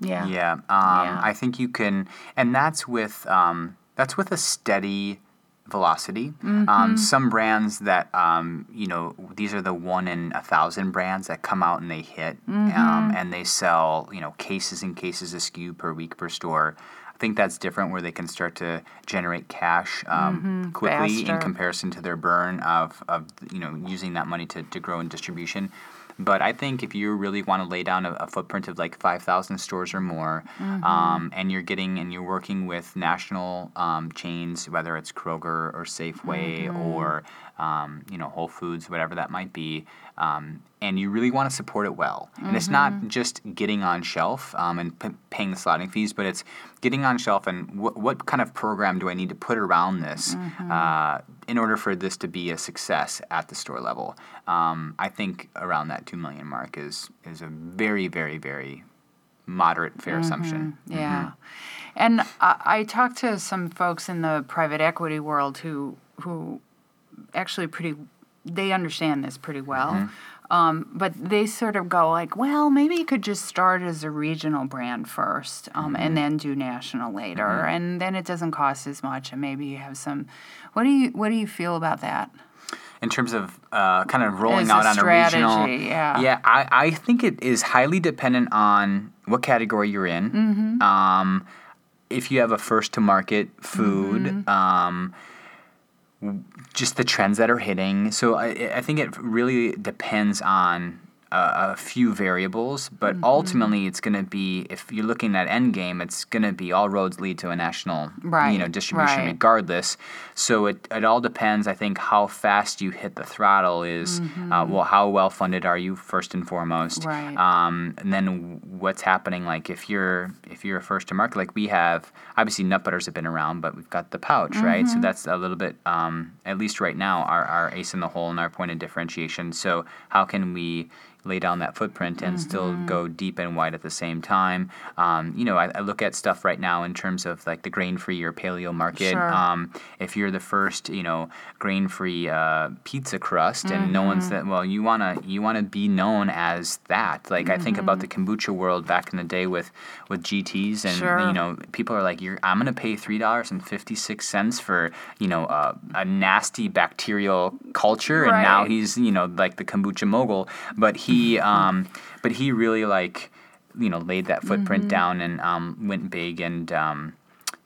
Yeah. Yeah. Um, Yeah. I think you can, and that's with um, that's with a steady velocity. Um, some brands that um, you know these are the one in a thousand brands that come out and they hit, um, and they sell you know cases and cases of SKU per week per store. I think that's different where they can start to generate cash um, quickly in comparison to their burn of, of you know using that money to, to grow in distribution. But I think if you really want to lay down a, a footprint of like 5,000 stores or more, um, and you're getting and you're working with national um, chains, whether it's Kroger or Safeway or um, you know Whole Foods, whatever that might be, um, and you really want to support it well. And it's not just getting on shelf um, and p- paying the slotting fees, but it's getting on shelf and wh- what kind of program do I need to put around this uh, in order for this to be a success at the store level. Um, I think around that two million mark is is a very very very moderate fair assumption. Yeah. And I, I talked to some folks in the private equity world who who actually pretty they understand this pretty well. Um, but they sort of go like, well, maybe you could just start as a regional brand first, um, and then do national later, and then it doesn't cost as much, and maybe you have some. What do you What do you feel about that? in terms of uh, kind of rolling As a out on a regional. yeah. Yeah, I, I think it is highly dependent on what category you're in. Mm-hmm. Um, if you have a first to market food, Mm-hmm. um, just the trends that are hitting. So I, I think it really depends on a, a few variables, but Mm-hmm. ultimately it's going to be if you're looking at end game, it's going to be all roads lead to a national, you know, distribution right. regardless. So it, it all depends. I think how fast you hit the throttle is uh, well, how well funded are you first and foremost, Mm-hmm. Right. um, and then what's happening. Like if you're if you're a first to market, like we have, obviously nut butters have been around, but we've got the pouch, right? Mm-hmm. So that's a little bit, um, at least right now, our, our ace in the hole and our point of differentiation. So how can we lay down that footprint and still Mm-hmm. go deep and wide at the same time? Um, you know, I, I look at stuff right now in terms of like the grain free or paleo market. Sure. Um, if you're the first, you know, grain free uh, pizza crust, and no Mm-hmm. one's that well, you wanna you wanna be known as that. Like I think about the kombucha world back in the day with with GTS, and Mm-hmm. Sure. you know, people are like, you're I'm gonna pay three dollars and fifty six cents for you know uh, a nasty bacterial culture, and now he's you know like the kombucha mogul, but he um, but he really like you know laid that footprint down and um, went big and. Um,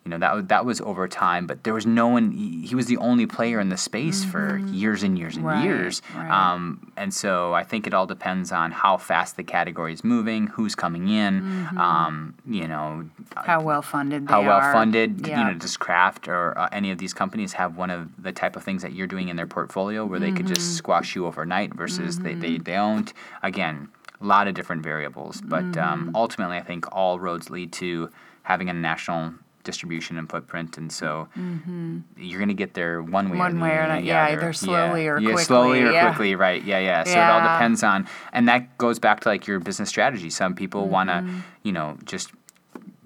you know that was that was over time, but there was no one. He, was the only player in the space for years and years and Right, years. right. Um, and so I think it all depends on how fast the category is moving, who's coming in. Um, you know, How well funded they how well are. funded. You know, does Kraft or uh, any of these companies have one of the type of things that you're doing in their portfolio where they could Mm-hmm. just squash you overnight versus they, they don't? Again, a lot of different variables, but Mm-hmm. um, ultimately, I think all roads lead to having a national distribution and footprint, and so you're going to get there one way Mm-hmm. One or way or another, yeah, either slowly or quickly. yeah, slowly or quickly, yeah. quickly, right? Yeah, yeah. So it all depends on, and that goes back to like your business strategy. Some people want Mm-hmm. to, you know, just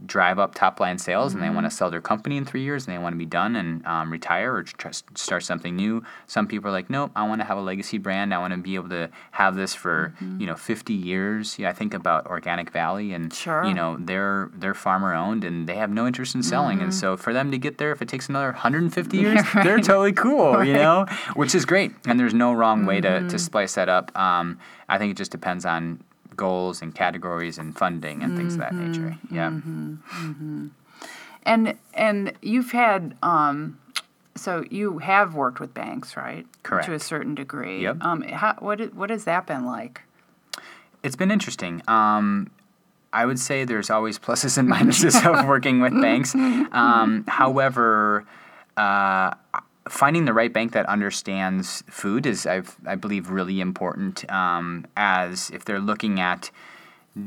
drive up top line sales and they Mm-hmm. want to sell their company in three years and they want to be done and um, retire or tr- start something new. Some people are like, nope, I want to have a legacy brand. I want to be able to have this for Mm-hmm. you know 50 years. Yeah, I think about Organic Valley and Sure. you know they're they're farmer owned and they have no interest in selling. Mm-hmm. And so for them to get there, if it takes another 150 years, they're totally cool, you know, which is great. And there's no wrong way to, Mm-hmm. to splice that up. Um, I think it just depends on goals and categories and funding and things of that nature. Mm-hmm. Yeah. And and you've had um, so you have worked with banks, right? Correct. To a certain degree. Yep. Um, how, what what has that been like? It's been interesting. Um, I would say there's always pluses and minuses of working with banks. Um, however, uh, finding the right bank that understands food is, I've, I believe, really important. Um, as if they're looking at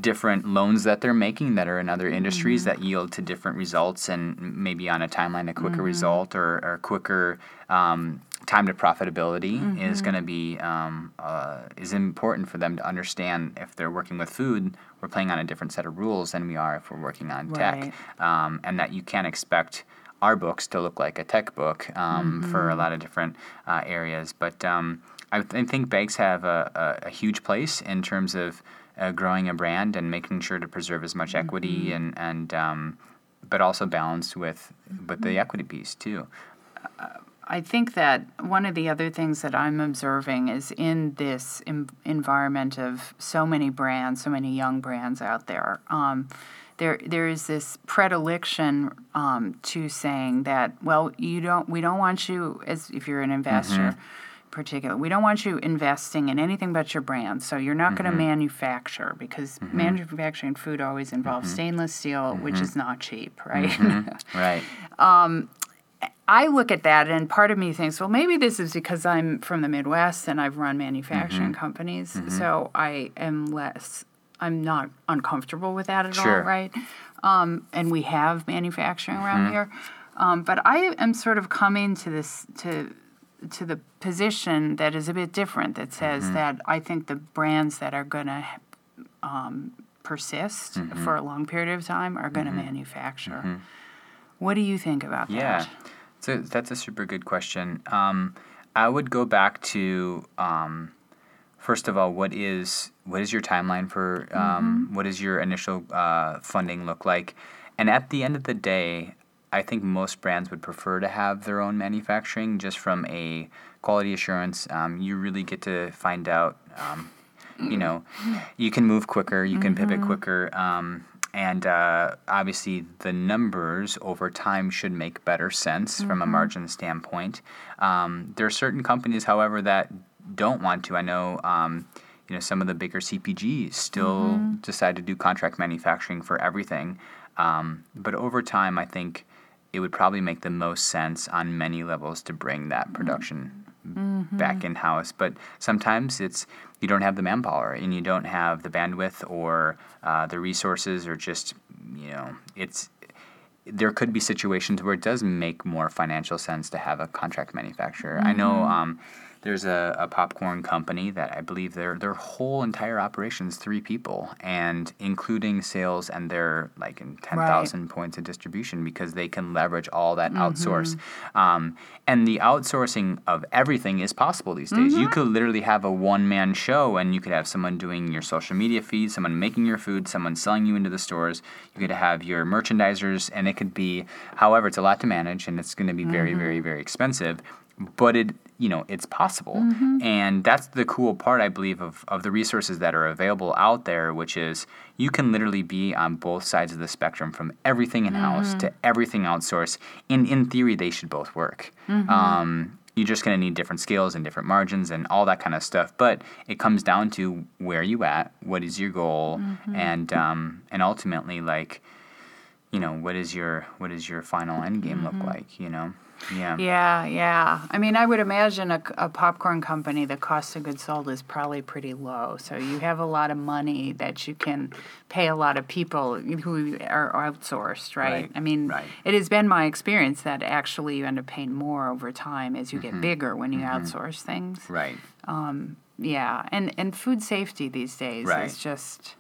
different loans that they're making that are in other industries that yield to different results and maybe on a timeline a quicker result or, or quicker um, time to profitability is going to be um, uh, is important for them to understand if they're working with food we're playing on a different set of rules than we are if we're working on tech. Um, and that you can't expect our books to look like a tech book um, for a lot of different uh, areas but um, I, th- I think banks have a, a, a huge place in terms of uh, growing a brand and making sure to preserve as much equity and and um, but also balanced with with the equity piece too. Uh, I think that one of the other things that I'm observing is in this environment of so many brands, so many young brands out there. Um, there, there is this predilection um, to saying that, well, you don't, we don't want you as if you're an investor, mm-hmm. particular, we don't want you investing in anything but your brand. So you're not going to mm-hmm. manufacture because mm-hmm. manufacturing food always involves stainless steel, which is not cheap, right? Right. Um, I look at that, and part of me thinks, well, maybe this is because I'm from the Midwest and I've run manufacturing Mm-hmm. companies, so I am less, I'm not uncomfortable with that at Sure. all, right? Um, and we have manufacturing Mm-hmm. around here, um, but I am sort of coming to this to to the position that is a bit different. That says Mm-hmm. that I think the brands that are going to um, persist Mm-hmm. for a long period of time are going to manufacture. What do you think about Yeah, that? Yeah, so that's a super good question. Um, I would go back to um, first of all, what is what is your timeline for um, what does your initial uh, funding look like? And at the end of the day, I think most brands would prefer to have their own manufacturing, just from a quality assurance. Um, you really get to find out. Um, you know, you can move quicker, you can pivot quicker, um, and uh, obviously the numbers over time should make better sense from a margin standpoint. Um, there are certain companies, however, that don't want to. I know. Um, you know, some of the bigger CPGs still decide to do contract manufacturing for everything, um, but over time, I think it would probably make the most sense on many levels to bring that production back in house. But sometimes it's you don't have the manpower and you don't have the bandwidth or uh, the resources or just you know it's there could be situations where it does make more financial sense to have a contract manufacturer. I know um, there's a, a popcorn company that I believe their their whole entire operation is three people, and including sales and their like in ten thousand points of distribution because they can leverage all that mm-hmm. outsource. Um, and the outsourcing of everything is possible these days. You mm-hmm. could literally have a one man show, and you could have someone doing your social media feed, someone making your food, someone selling you into the stores. You could have your merchandisers, and it could be, however, it's a lot to manage, and it's going to be very, mm-hmm. very, very expensive. But it, you know, it's possible, mm-hmm. and that's the cool part, I believe, of of the resources that are available out there, which is you can literally be on both sides of the spectrum, from everything in house to mm-hmm. everything outsourced. In in theory, they should both work. Mm-hmm. Um, you're just going to need different scales and different margins and all that kind of stuff. But it comes down to where you at, what is your goal, and um, and ultimately, like, you know, what is your what is your final end game look like? You know, yeah. Yeah, yeah. I mean, I would imagine a, a popcorn company, the cost of goods sold is probably pretty low. So you have a lot of money that you can pay a lot of people who are outsourced, right? Right, I mean, right. it has been my experience that actually you end up paying more over time as you Mm-hmm. get bigger when you outsource things. Right. Yeah, and and food safety these days Right. is just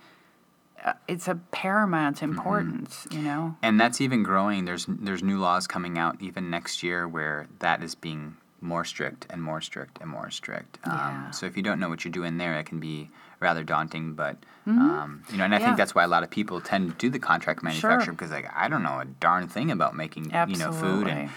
it's a paramount Mm-hmm. importance, you know. And that's even growing. There's there's new laws coming out even next year where that is being more strict and more strict and more strict. Yeah. Um, so if you don't know what you're doing there, it can be rather daunting. But um, you know, and I Yeah. think that's why a lot of people tend to do the contract manufacturer Sure. because like I don't know a darn thing about making you know food and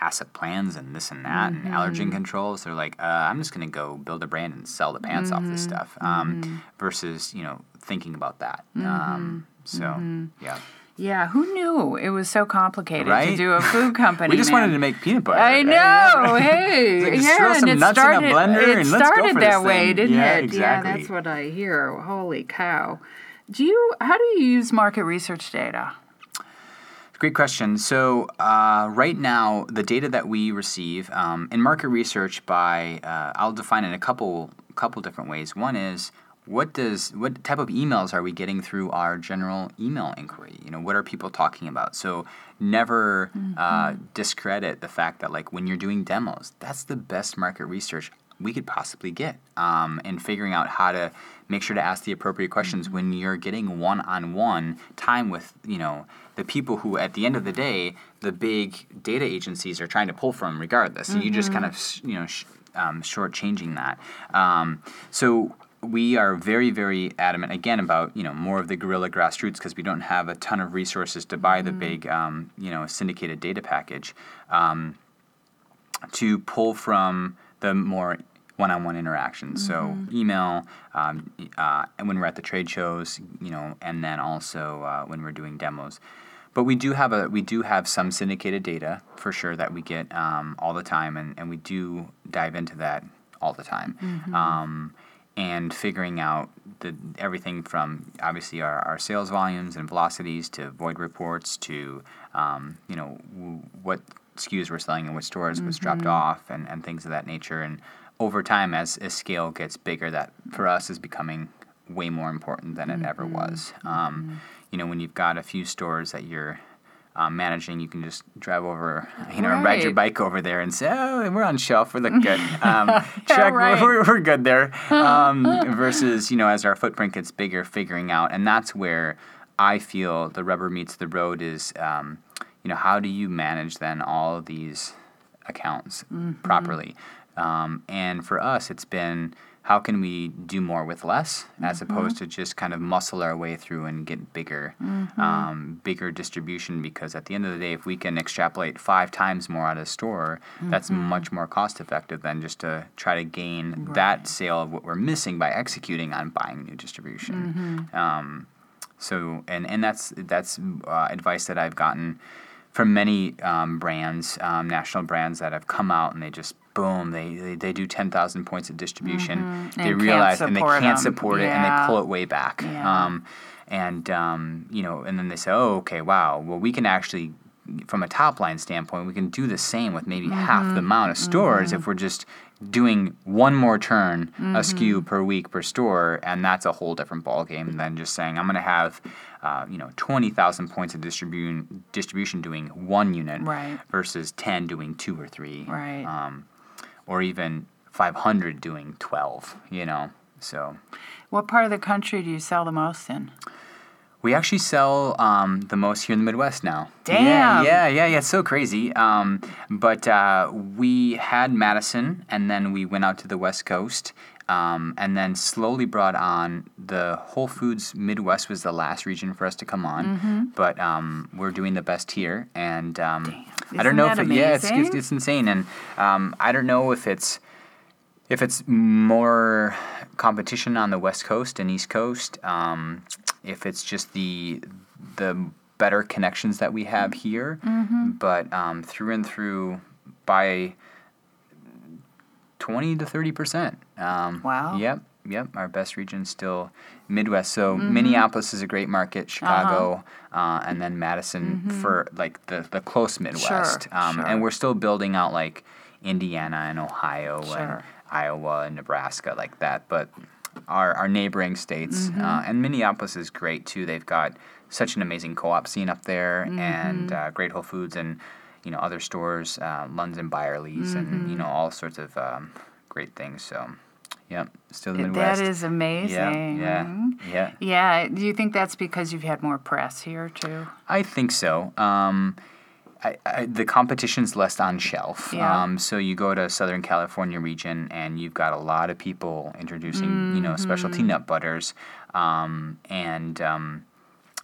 HACCP plans and this and that and allergen controls. They're like, uh, I'm just gonna go build a brand and sell the pants off this stuff. Um, Versus you know thinking about that. Um, so yeah. Yeah, who knew it was so complicated to do a food company? We just man? wanted to make peanut butter. I know. Hey, like, yeah, and it a started. blender it and let's go started that way, thing. didn't Yeah, it? exactly. Yeah, that's what I hear. Holy cow! Do you? How do you use market research data? Great question. So uh, right now, the data that we receive um, in market research by uh, I'll define it in a couple couple different ways. One is what does what type of emails are we getting through our general email inquiry? You know, what are people talking about? So never uh, discredit the fact that like when you're doing demos, that's the best market research we could possibly get um, in figuring out how to make sure to ask the appropriate questions when you're getting one-on-one time with you know the people who at the end of the day the big data agencies are trying to pull from regardless. So you just kind of s- you know sh- um, shortchanging that. Um, so we are very very adamant again about you know more of the guerrilla grassroots because we don't have a ton of resources to buy the big um, you know syndicated data package um, to pull from the more one-on-one interactions. So email, um, uh, and when we're at the trade shows, you know, and then also uh, when we're doing demos. But we do have a we do have some syndicated data for sure that we get um, all the time, and, and we do dive into that all the time. Um, and figuring out the everything from obviously our, our sales volumes and velocities to void reports to um, you know w- what SKUs we're selling in which stores was dropped off and, and things of that nature. And over time, as, as scale gets bigger, that for us is becoming way more important than it ever was. Um, you know, when you've got a few stores that you're um, managing, you can just drive over, you know, and ride your bike over there and say, "Oh, we're on shelf, we look good." Um, check, right. we're, we're good there. Um, versus, you know, as our footprint gets bigger, figuring out, and that's where I feel the rubber meets the road is, um, you know, how do you manage then all of these accounts properly? Um, and for us, it's been how can we do more with less as opposed to just kind of muscle our way through and get bigger, um, bigger distribution. Because at the end of the day, if we can extrapolate five times more out of the store, that's much more cost effective than just to try to gain that sale of what we're missing by executing on buying new distribution. Um, so and and that's that's uh, advice that I've gotten from many um, brands, um, national brands that have come out and they just boom, they they, they do ten thousand points of distribution. They Mm-hmm. Can't realize and they can't 'em. support it and they pull it way back. Yeah. Um, and um, you know, and then they say, oh, okay, wow, well, we can actually. From a top line standpoint, we can do the same with maybe half Mm-hmm. the amount of stores if we're just doing one more turn a Mm-hmm. SKU per week per store, and that's a whole different ballgame than just saying I'm going to have, uh, you know, twenty thousand points of distribution distribution doing one unit Right. versus ten doing two or three, Right. Um, or even five hundred doing twelve. You know, so What part of the country do you sell the most in? we actually sell um, the most here in the Midwest now. Damn. Yeah, yeah, yeah, yeah. It's so crazy. Um, but uh, we had Madison, and then we went out to the West Coast, um, and then slowly brought on the Whole Foods Midwest was the last region for us to come on. Mm-hmm. But um, we're doing the best here, and um, I don't know if it, yeah, it's, it's it's insane, and um, I don't know if it's if it's more competition on the west coast and east coast um, if it's just the the better connections that we have here. But um, through and through by 20 to 30 percent. Um, Wow. yep yep our best region still midwest. So minneapolis is a great market chicago uh and then madison for like the, the close midwest. Um, sure. and we're still building out like indiana and ohio and Iowa and Nebraska like that, but our, our neighboring states uh, and Minneapolis is great too. They've got such an amazing co-op scene up there and uh, great Whole Foods and you know other stores, uh, Lunds and Byerly's and you know all sorts of um, great things. So, yep, still the Midwest. That is amazing. yeah, yeah, yeah. Yeah. Do you think that's because you've had more press here too? I think so. Um, I, I, the competition's less on shelf. Yeah. Um, so you go to Southern California region, and you've got a lot of people introducing, you know, specialty Mm-hmm. nut butters, um, and um,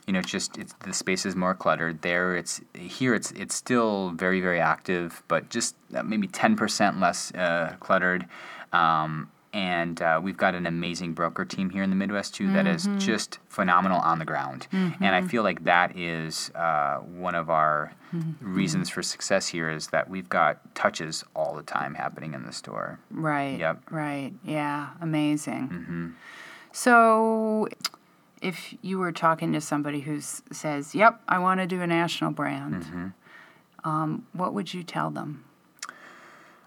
you know, it's just it's the space is more cluttered. There, it's here. It's it's still very very active, but just uh, maybe ten percent less uh, cluttered. Um, and uh, we've got an amazing broker team here in the Midwest too that is just phenomenal on the ground. And I feel like that is uh, one of our reasons for success here is that we've got touches all the time happening in the store. Right. Yep. Right. Yeah. Amazing. So, if you were talking to somebody who says, "Yep, I want to do a national brand," um, what would you tell them?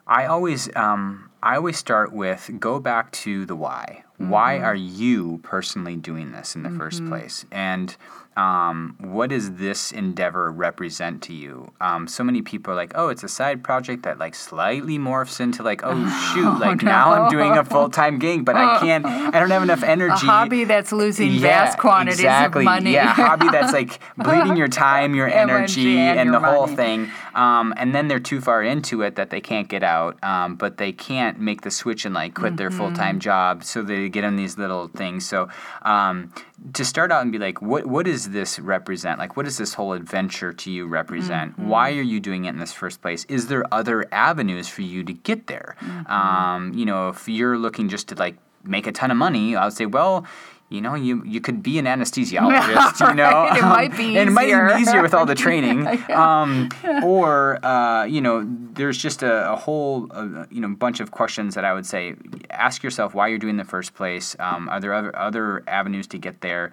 I always um, I always start with go back to the why. Why are you personally doing this in the first place? And um, what does this endeavor represent to you? Um, so many people are like, oh, it's a side project that like slightly morphs into like, oh shoot, like now I'm doing a full time gig, but I can't, I don't have enough energy. A hobby that's losing vast quantities exactly. of money. Yeah, hobby that's like bleeding your time, your Energy and and, your the whole thing. Um, and then they're too far into it that they can't get out, um, but they can't make the switch and like quit their full Mm-hmm. time job. So they get in these little things. So um, to start out and be like, what what is does this represent? Like, what does this whole adventure to you represent? Why are you doing it in this first place? Is there other avenues for you to get there? Um, you know, if you're looking just to like make a ton of money, I would say, well, you know, you you could be an anesthesiologist. You know, Right, it might be and it might be easier with all the training. um, or uh, you know, there's just a, a whole uh, you know bunch of questions that I would say ask yourself why you're doing in the first place. Um, are there other other avenues to get there?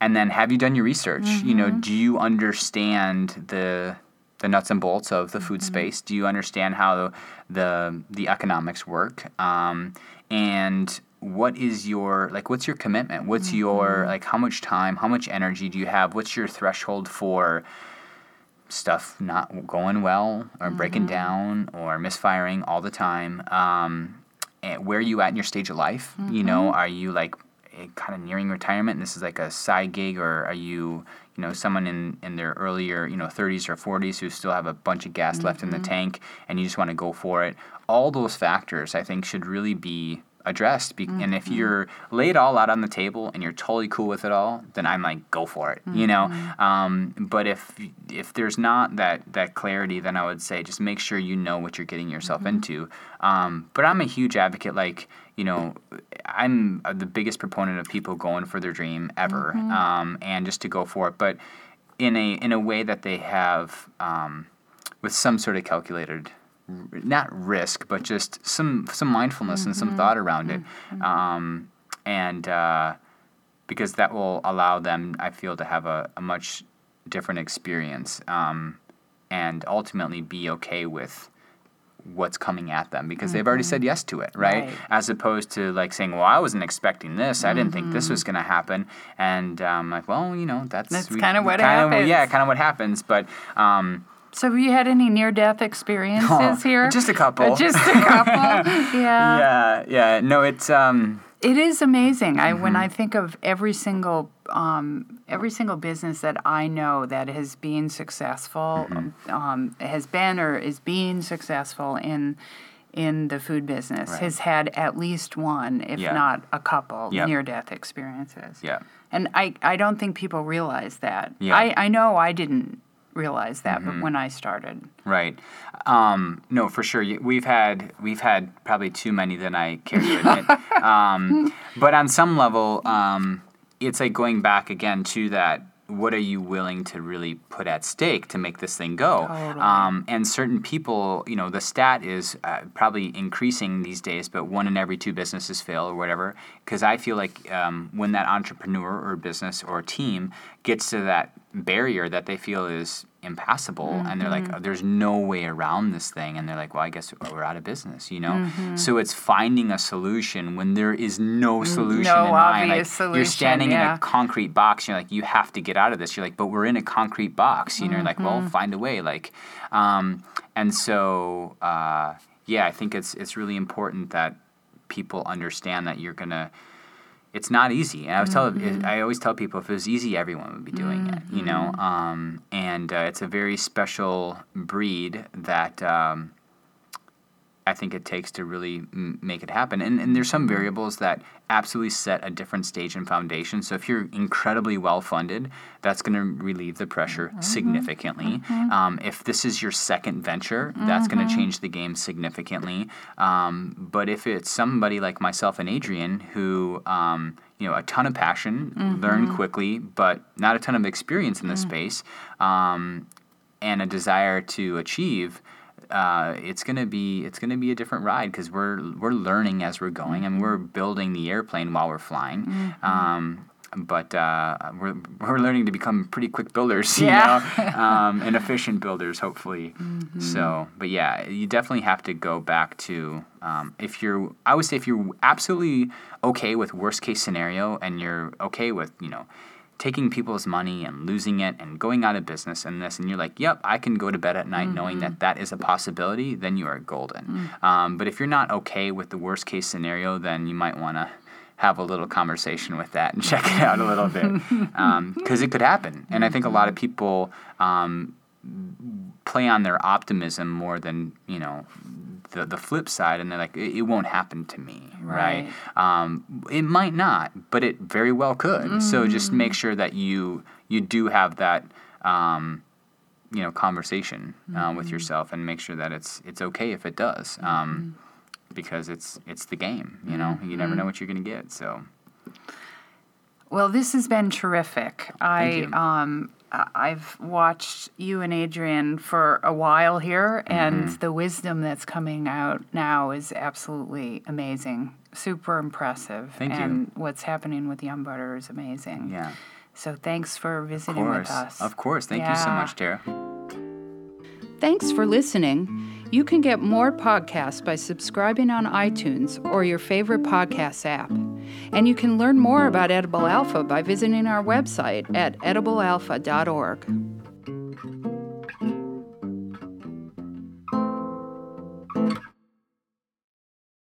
And then have you done your research? You know, mm-hmm. do you understand the the nuts and bolts of the food mm-hmm. space? Do you understand how the the economics work? Um, and what is your like what's your commitment? What's your mm-hmm. like how much time how much energy do you have? What's your threshold for stuff not going well or breaking down or misfiring all the time? Um, and where are you at in your stage of life? You know are you like kind of nearing retirement and this is like a side gig or are you you know someone in in their earlier you know 30s or 40s who still have a bunch of gas left in the mm-hmm. tank and you just want to go for it? All those factors i think should really be addressed Be- and if you're laid all out on the table and you're totally cool with it all then i'm like go for it you know? Um, but if if there's not that that clarity then i would say just make sure you know what you're getting yourself into. Um, but i'm a huge advocate like you know i'm the biggest proponent of people going for their dream ever um, and just to go for it. But in a in a way that they have um, with some sort of calculated not risk but just some some mindfulness and some thought around it um, and uh, because that will allow them i feel to have a, a much different experience um, and ultimately be okay with what's coming at them because they've already said yes to it, right? Right. As opposed to like saying, "Well, I wasn't expecting this. I didn't think this was going to happen," and um, like, well, you know, that's That's kinda what kinda- happens. Yeah, kind of what happens. But um, So have you had any near death experiences Oh, here? just a couple. Uh, Just a couple. yeah. yeah, yeah, no, it's um, It is amazing. I when Mm-hmm. I think of every single um, every single business that I know that has been successful, Mm-hmm. um, has been or is being successful in in the food business Right. has had at least one, if Yeah. not a couple, Yep. near death experiences. yeah, And I, I don't think people realize that. Yeah. Mm-hmm. I, I know I didn't realize that, but when I started. right. Um, no, for sure. We've had we've had probably too many than I care to admit. um, but on some level, um, it's like going back again to that. What are you willing to really put at stake to make this thing go? Totally. Um, and certain people, you know, the stat is uh, probably increasing these days, but one in every two businesses fail or whatever. Because I feel like um, when that entrepreneur or business or team gets to that barrier that they feel is impassable and they're Mm-hmm. like "Oh, there's no way around this thing and they're like well i guess we're out of business you know Mm-hmm. so it's finding a solution when there is no solution no in mind obvious like you're solution, standing in a concrete box you're like you have to get out of this you're like but we're in a concrete box you know you're like well Mm-hmm. find a way like um, and so uh, yeah i think it's it's really important that people understand that you're gonna it's not easy. And I was tell Mm-hmm. I always tell people if it was easy, everyone would be doing it. You know, Mm-hmm. um, and uh, it's a very special breed that. Um, I think it takes to really m- make it happen. And, and there's some Mm-hmm. variables that absolutely set a different stage and foundation. So if you're incredibly well funded, that's going to relieve the pressure Mm-hmm. significantly. Um, if this is your second venture, that's going Mm-hmm. to change the game significantly. Um, but if it's somebody like myself and Adrian who, um, you know, a ton of passion, Mm-hmm. learn quickly, but not a ton of experience in Mm. this space, um, and a desire to achieve, uh, it's gonna be it's gonna be a different ride because we're we're learning as we're going and we're building the airplane while we're flying. Um, but uh, we're, we're learning to become pretty quick builders, you Yeah. know, um, and efficient builders, hopefully. So, but yeah, you definitely have to go back to um, if you're. I would say if you're absolutely okay with worst case scenario and you're okay with you know taking people's money and losing it and going out of business and this and you're like yep i can go to bed at night knowing that that is a possibility then you are golden. Um, but if you're not okay with the worst case scenario then you might want to have a little conversation with that and check it out a little bit. Because it could happen. And i think a lot of people um, play on their optimism more than you know the, the flip side and they're like it, it won't happen to me right, Right. Um, it might not but it very well could. So just make sure that you you do have that um, you know conversation uh, with yourself and make sure that it's it's okay if it does um, because it's it's the game you know? You never know what you're gonna get so. Well, this has been terrific. I you. um I- I've watched you and Adrian for a while here, and Mm-hmm. the wisdom that's coming out now is absolutely amazing. Super impressive. Thank you. and what's happening with Yum Butter is amazing. yeah So thanks for visiting with us. of course thank you so much Tera Thanks for listening. You can get more podcasts by subscribing on iTunes or your favorite podcast app. And you can learn more about Edible Alpha by visiting our website at ediblealpha.org.